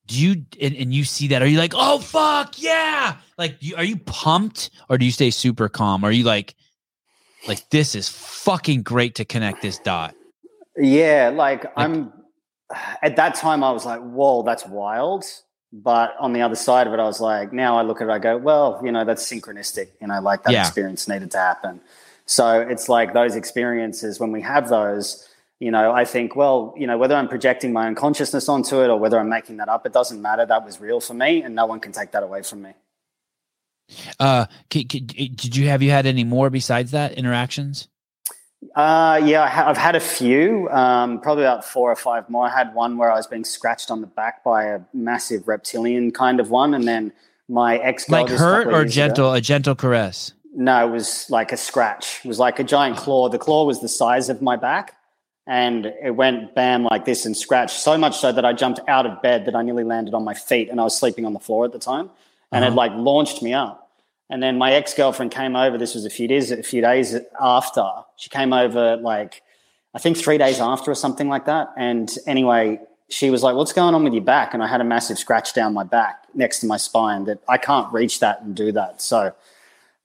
do you and, and you see that? Are you like, oh fuck yeah? Like, you, are you pumped or do you stay super calm? Are you like, like this is fucking great to connect this dot? Yeah, like, I'm at that time I was like, whoa, that's wild. But on the other side of it, I was like, now I look at it, I go, well, you know, that's synchronistic. You know, like that Yeah. experience needed to happen. So it's like those experiences, when we have those, you know, I think, well, you know, whether I'm projecting my own consciousness onto it or whether I'm making that up, it doesn't matter. That was real for me, and no one can take that away from me. Uh, did you have you had any more besides that interactions? Uh, yeah, I ha- I've had a few, um, probably about four or five more. I had one where I was being scratched on the back by a massive reptilian kind of one, and then my ex Like hurt or gentle? A gentle caress. No, it was like a scratch. It was like a giant claw. The claw was the size of my back, and it went bam like this and scratched so much so that I jumped out of bed that I nearly landed on my feet, and I was sleeping on the floor at the time, and Uh-huh. it like launched me up. And then my ex girlfriend came over. This was a few days, a few days after. She came over like I think three days after or something like that. And anyway, she was like, "What's going on with your back?" And I had a massive scratch down my back next to my spine that I can't reach that and do that. So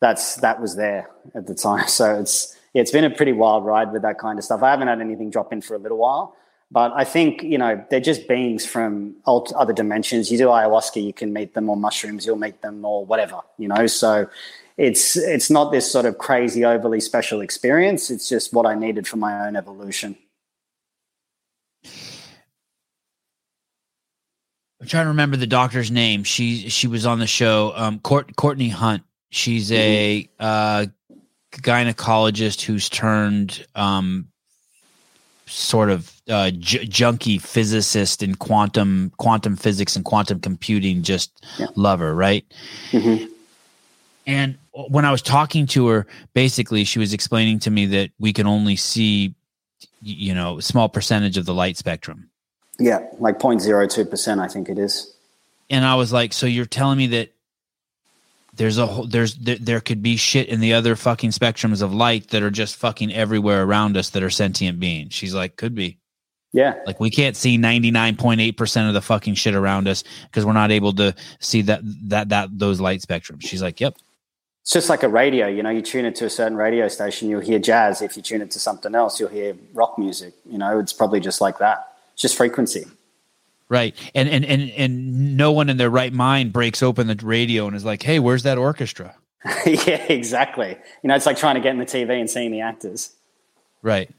that's that was there at the time. [LAUGHS] So it's it's been a pretty wild ride with that kind of stuff. I haven't had anything drop in for a little while. But I think you know they're just beings from other dimensions. You do ayahuasca, you can meet them, or mushrooms, you'll meet them, or whatever. You know, so it's it's not this sort of crazy, overly special experience. It's just what I needed for my own evolution. I'm trying to remember the doctor's name. She she was on the show. Um, Court, Courtney Hunt. She's a mm-hmm. uh, gynecologist who's turned um, sort of uh, j- junkie physicist in quantum quantum physics and quantum computing. Just yeah. love her, right? Mm-hmm. And when I was talking to her, basically, she was explaining to me that we can only see, you know, a small percentage of the light spectrum. Yeah, like 0.02%, I think it is. And I was like, so you're telling me that there's a whole, there's there, there could be shit in the other fucking spectrums of light that are just fucking everywhere around us that are sentient beings. She's like, could be. Yeah. Like we can't see 99.8% of the fucking shit around us because we're not able to see that that that those light spectrums. She's like, "Yep." It's just like a radio, you know, you tune it to a certain radio station, you'll hear jazz. If you tune it to something else, you'll hear rock music. You know, it's probably just like that. It's just frequency. Right. And and and and no one in their right mind breaks open the radio and is like, "Hey, where's that orchestra?" [LAUGHS] yeah, exactly. You know, it's like trying to get in the TV and seeing the actors. Right.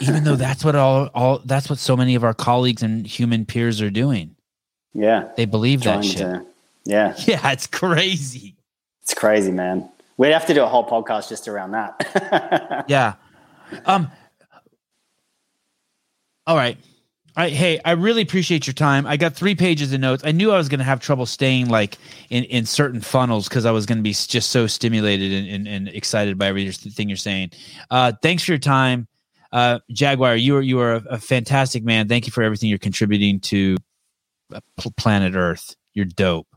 Even though that's what all all that's what so many of our colleagues and human peers are doing. Yeah. They believe that shit. To, yeah. [LAUGHS] Yeah, it's crazy. It's crazy, man. We'd have to do a whole podcast just around that. [LAUGHS] yeah. Um all right. I, hey, I really appreciate your time. I got three pages of notes. I knew I was going to have trouble staying like in, in certain funnels because I was going to be just so stimulated and, and, and, excited by everything you're saying. Uh, thanks for your time, uh, Jaguar. You are you are a, a, fantastic man. Thank you for everything you're contributing to uh, planet Earth. You're dope.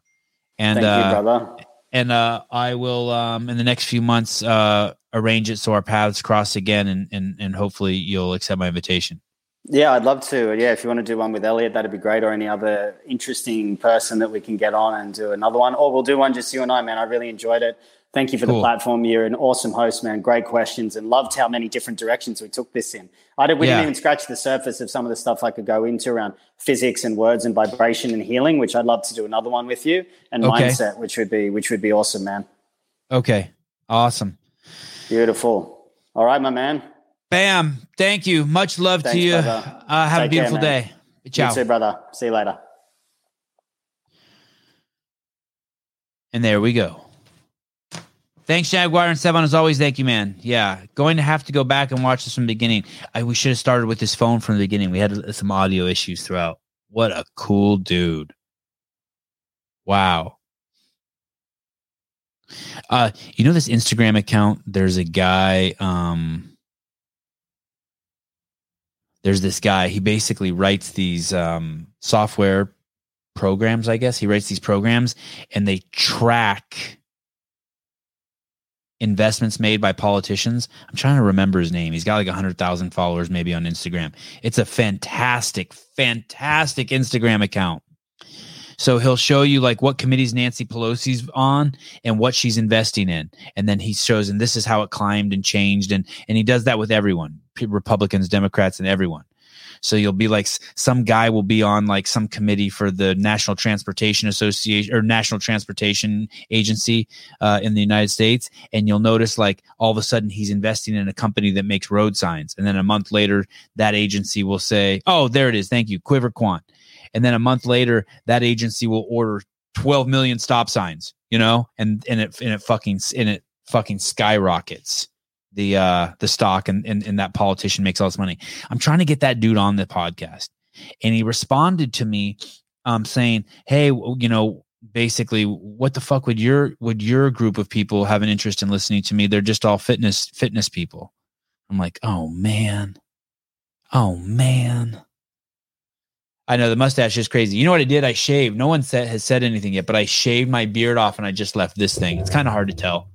And Thank you, uh, brother. And uh, I will um, in the next few months uh, arrange it so our paths cross again, and and and hopefully you'll accept my invitation. Yeah, I'd love to. Yeah, if you want to do one with Elliot, that'd be great, or any other interesting person that we can get on and do another one. Or we'll do one just you and I, man. I really enjoyed it. Thank you for cool. the platform. You're an awesome host, man. Great questions and loved how many different directions we took this in. I did, we yeah. didn't even scratch the surface of some of the stuff I could go into around physics and words and vibration and healing, which I'd love to do another one with you, and okay. mindset, which would be which would be awesome, man. Okay, awesome, beautiful. All right, my man. Bam. Thank you. Much love Thanks, to you. Uh, have Take a beautiful care, day. Ciao. You too, brother. See you later. And there we go. Thanks, Jaguar and Sevan. As always, thank you, man. Yeah, going to have to go back and watch this from the beginning. I, we should have started with this phone from the beginning. We had some audio issues throughout. What a cool dude. Wow. Uh, you know this Instagram account? There's a guy. Um, there's this guy. He basically writes these um, software programs. I guess he writes these programs, and they track investments made by politicians. I'm trying to remember his name. He's got like 100,000 followers maybe on Instagram. It's a fantastic, fantastic Instagram account. So he'll show you like what committees Nancy Pelosi's on and what she's investing in. And then he shows, and this is how it climbed and changed. And, and he does that with everyone, Republicans, Democrats, and everyone. So you'll be like some guy will be on like some committee for the National Transportation Association or National Transportation Agency uh, in the United States, and you'll notice like all of a sudden he's investing in a company that makes road signs, and then a month later that agency will say, "Oh, there it is, thank you, Quiver Quant," and then a month later that agency will order 12 million stop signs, you know, and and it and it fucking and it fucking skyrockets the uh the stock and, and and that politician makes all this money. I'm trying to get that dude on the podcast. And he responded to me um saying, "Hey, you know, basically what the fuck would your would your group of people have an interest in listening to me? They're just all fitness fitness people." I'm like, "Oh man. Oh man." I know the mustache is crazy. You know what I did? I shaved. No one said, has said anything yet, but I shaved my beard off and I just left this thing. It's kind of hard to tell.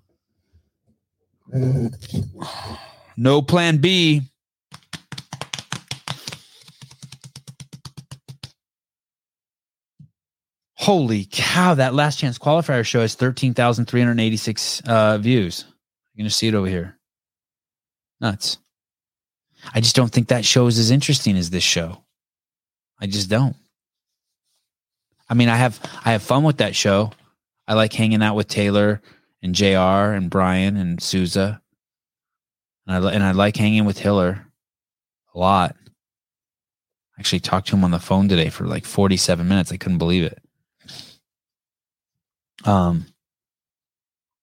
No plan B. Holy cow, that last chance qualifier show has 13,386 uh, views. You're going to see it over here. Nuts. I just don't think that show is as interesting as this show. I just don't. I mean, I have I have fun with that show. I like hanging out with Taylor and Jr. and Brian and Souza, and I and I like hanging with Hiller a lot. I actually talked to him on the phone today for like forty seven minutes. I couldn't believe it. Um,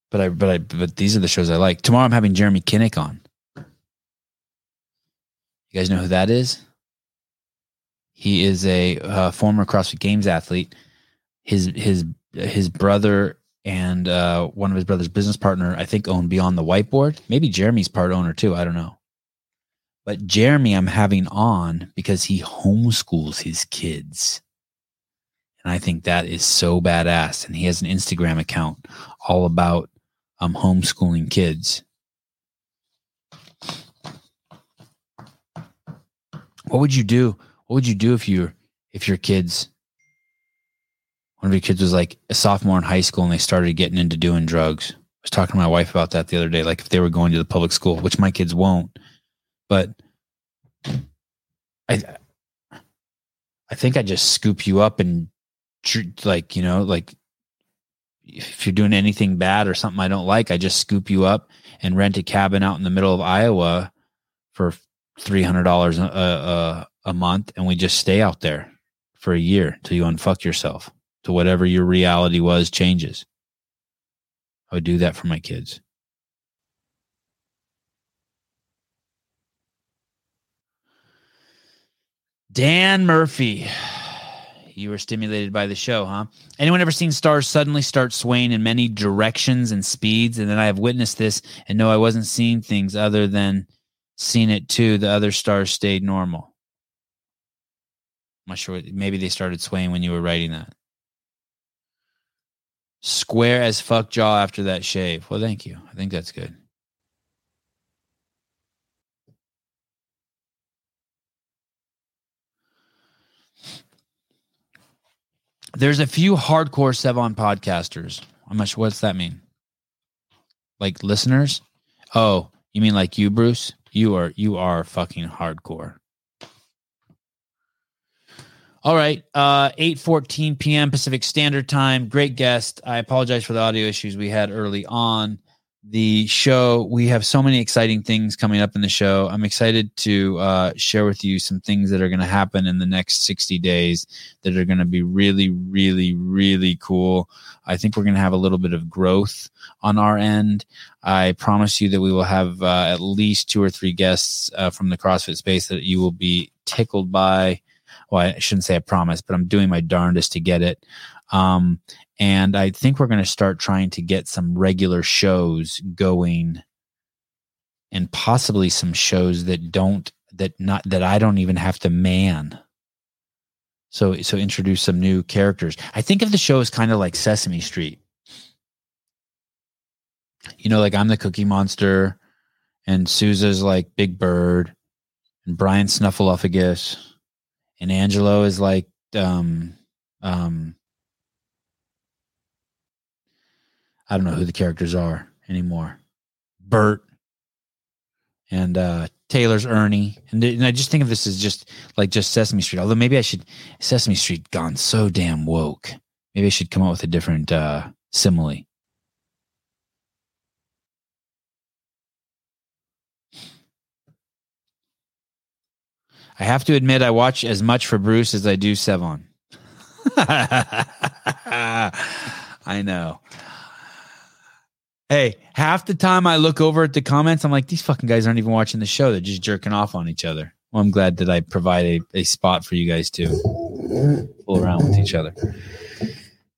but I but I but these are the shows I like. Tomorrow I'm having Jeremy Kinnick on. You guys know who that is? He is a uh, former CrossFit Games athlete. His his his brother and uh, one of his brother's business partner, I think, own Beyond the Whiteboard. Maybe Jeremy's part owner too. I don't know. But Jeremy, I'm having on because he homeschools his kids. And I think that is so badass. And he has an Instagram account all about um, homeschooling kids. What would you do? What would you do if you if your kids one of your kids was like a sophomore in high school and they started getting into doing drugs? I was talking to my wife about that the other day. Like if they were going to the public school, which my kids won't, but I I think I just scoop you up and like you know like if you're doing anything bad or something I don't like, I just scoop you up and rent a cabin out in the middle of Iowa for three hundred dollars a, a month, and we just stay out there for a year till you unfuck yourself to whatever your reality was changes. I would do that for my kids. Dan Murphy. [SIGHS] You were stimulated by the show, huh? Anyone ever seen stars suddenly start swaying in many directions and speeds? And then I have witnessed this and know I wasn't seeing things other than seen it too. The other stars stayed normal. I'm not sure. Maybe they started swaying when you were writing that. Square as fuck jaw after that shave. Well, thank you. I think that's good. There's a few hardcore Sevan podcasters. I'm not sure what's that mean. Like listeners? Oh, you mean like you, Bruce? You are you are fucking hardcore. All right, uh 8:14 p.m. Pacific Standard Time. Great guest. I apologize for the audio issues we had early on the show. We have so many exciting things coming up in the show. I'm excited to uh, share with you some things that are going to happen in the next 60 days that are going to be really, really, really cool. I think we're going to have a little bit of growth on our end. I promise you that we will have uh, at least two or three guests uh, from the CrossFit space that you will be tickled by. Well, I shouldn't say I promise, but I'm doing my darndest to get it. Um, and I think we're going to start trying to get some regular shows going and possibly some shows that don't that not that I don't even have to man. So so introduce some new characters. I think of the show as kind of like Sesame Street. You know, like I'm the Cookie Monster, and Souza's like Big Bird, and Brian Snuffleupagus, and Angelo is like um um I don't know who the characters are anymore. Bert and uh, Taylor's Ernie, and, and I just think of this as just like just Sesame Street. Although maybe I should Sesame Street gone so damn woke. Maybe I should come up with a different uh, simile. I have to admit, I watch as much for Bruce as I do Sevan. [LAUGHS] I know. Hey, half the time I look over at the comments, I'm like, these fucking guys aren't even watching the show. They're just jerking off on each other. Well, I'm glad that I provide a, a spot for you guys to fool around with each other.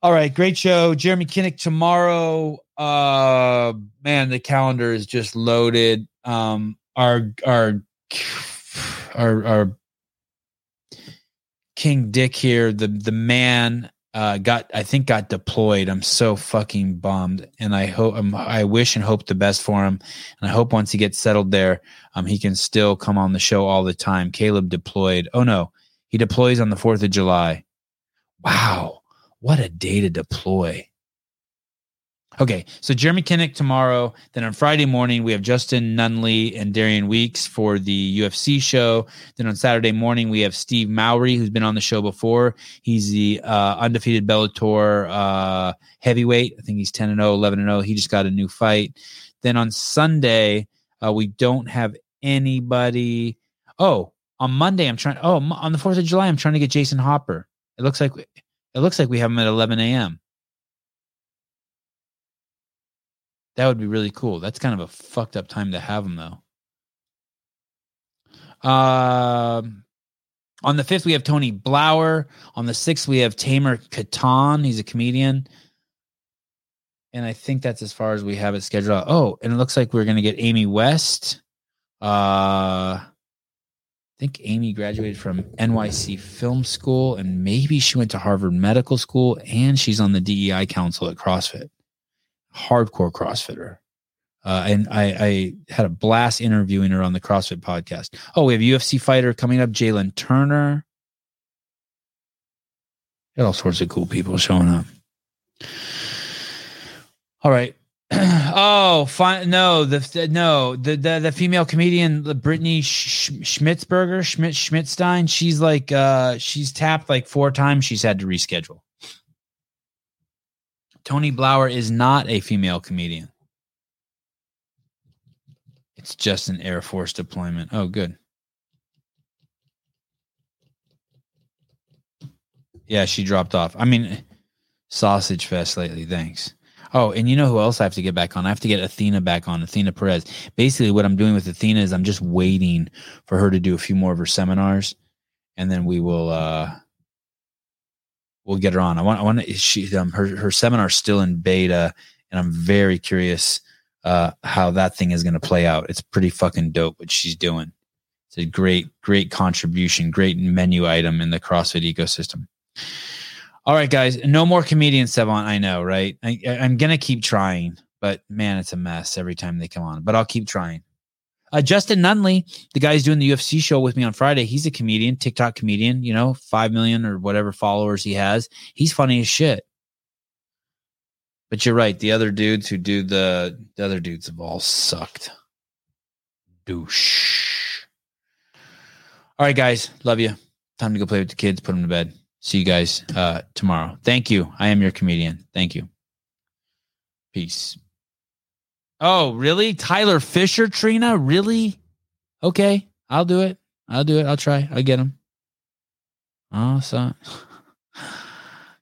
All right, great show. Jeremy Kinnick tomorrow. Uh man, the calendar is just loaded. Um our our our our King Dick here, the the man uh, got I think got deployed. I'm so fucking bummed, and I hope um, I wish and hope the best for him. And I hope once he gets settled there, um, he can still come on the show all the time. Caleb deployed. Oh no, he deploys on the Fourth of July. Wow, what a day to deploy! Okay, so Jeremy Kinnick tomorrow. Then on Friday morning, we have Justin Nunley and Darian Weeks for the UFC show. Then on Saturday morning, we have Steve Mowry, who's been on the show before. He's the uh, undefeated Bellator uh, heavyweight. I think he's 10 and 0, 11 and 0. He just got a new fight. Then on Sunday, uh, we don't have anybody. Oh, on Monday, I'm trying. Oh, on the 4th of July, I'm trying to get Jason Hopper. It looks like it looks like we have him at 11 a.m. That would be really cool. That's kind of a fucked up time to have them though. Um, on the fifth, we have Tony Blauer. On the sixth, we have Tamer Kattan. He's a comedian. And I think that's as far as we have it scheduled. Oh, and it looks like we're going to get Amy West. Uh, I think Amy graduated from NYC Film School and maybe she went to Harvard Medical School and she's on the DEI Council at CrossFit hardcore CrossFitter. Uh, and I, I, had a blast interviewing her on the CrossFit podcast. Oh, we have UFC fighter coming up, Jalen Turner. Got all sorts of cool people showing up. All right. [CLEARS THROAT] oh, fine. No, the no the the, the female comedian Brittany Sch- Schmitzberger Schmidt Schmidtstein. She's like uh she's tapped like four times. She's had to reschedule. Tony Blauer is not a female comedian. It's just an Air Force deployment. Oh, good. Yeah, she dropped off. I mean, sausage fest lately. Thanks. Oh, and you know who else I have to get back on? I have to get Athena back on, Athena Perez. Basically, what I'm doing with Athena is I'm just waiting for her to do a few more of her seminars, and then we will uh we'll get her on. I want I want to, she um, her her seminar's still in beta, and I'm very curious uh, how that thing is going to play out. It's pretty fucking dope what she's doing. It's a great great contribution, great menu item in the CrossFit ecosystem. All right, guys, no more comedian Sevan. I know, right? I, I'm gonna keep trying, but man, it's a mess every time they come on. But I'll keep trying. Uh, Justin Nunley, the guy who's doing the UFC show with me on Friday, he's a comedian, TikTok comedian, you know, 5 million or whatever followers he has. He's funny as shit. But you're right. The other dudes who do the, the other dudes have all sucked. Douche. All right, guys. Love you. Time to go play with the kids, put them to bed. See you guys uh, tomorrow. Thank you. I am your comedian. Thank you. Peace. Oh, really? Tyler Fisher, Trina? Really? Okay, I'll do it. I'll do it. I'll try. I'll get him. So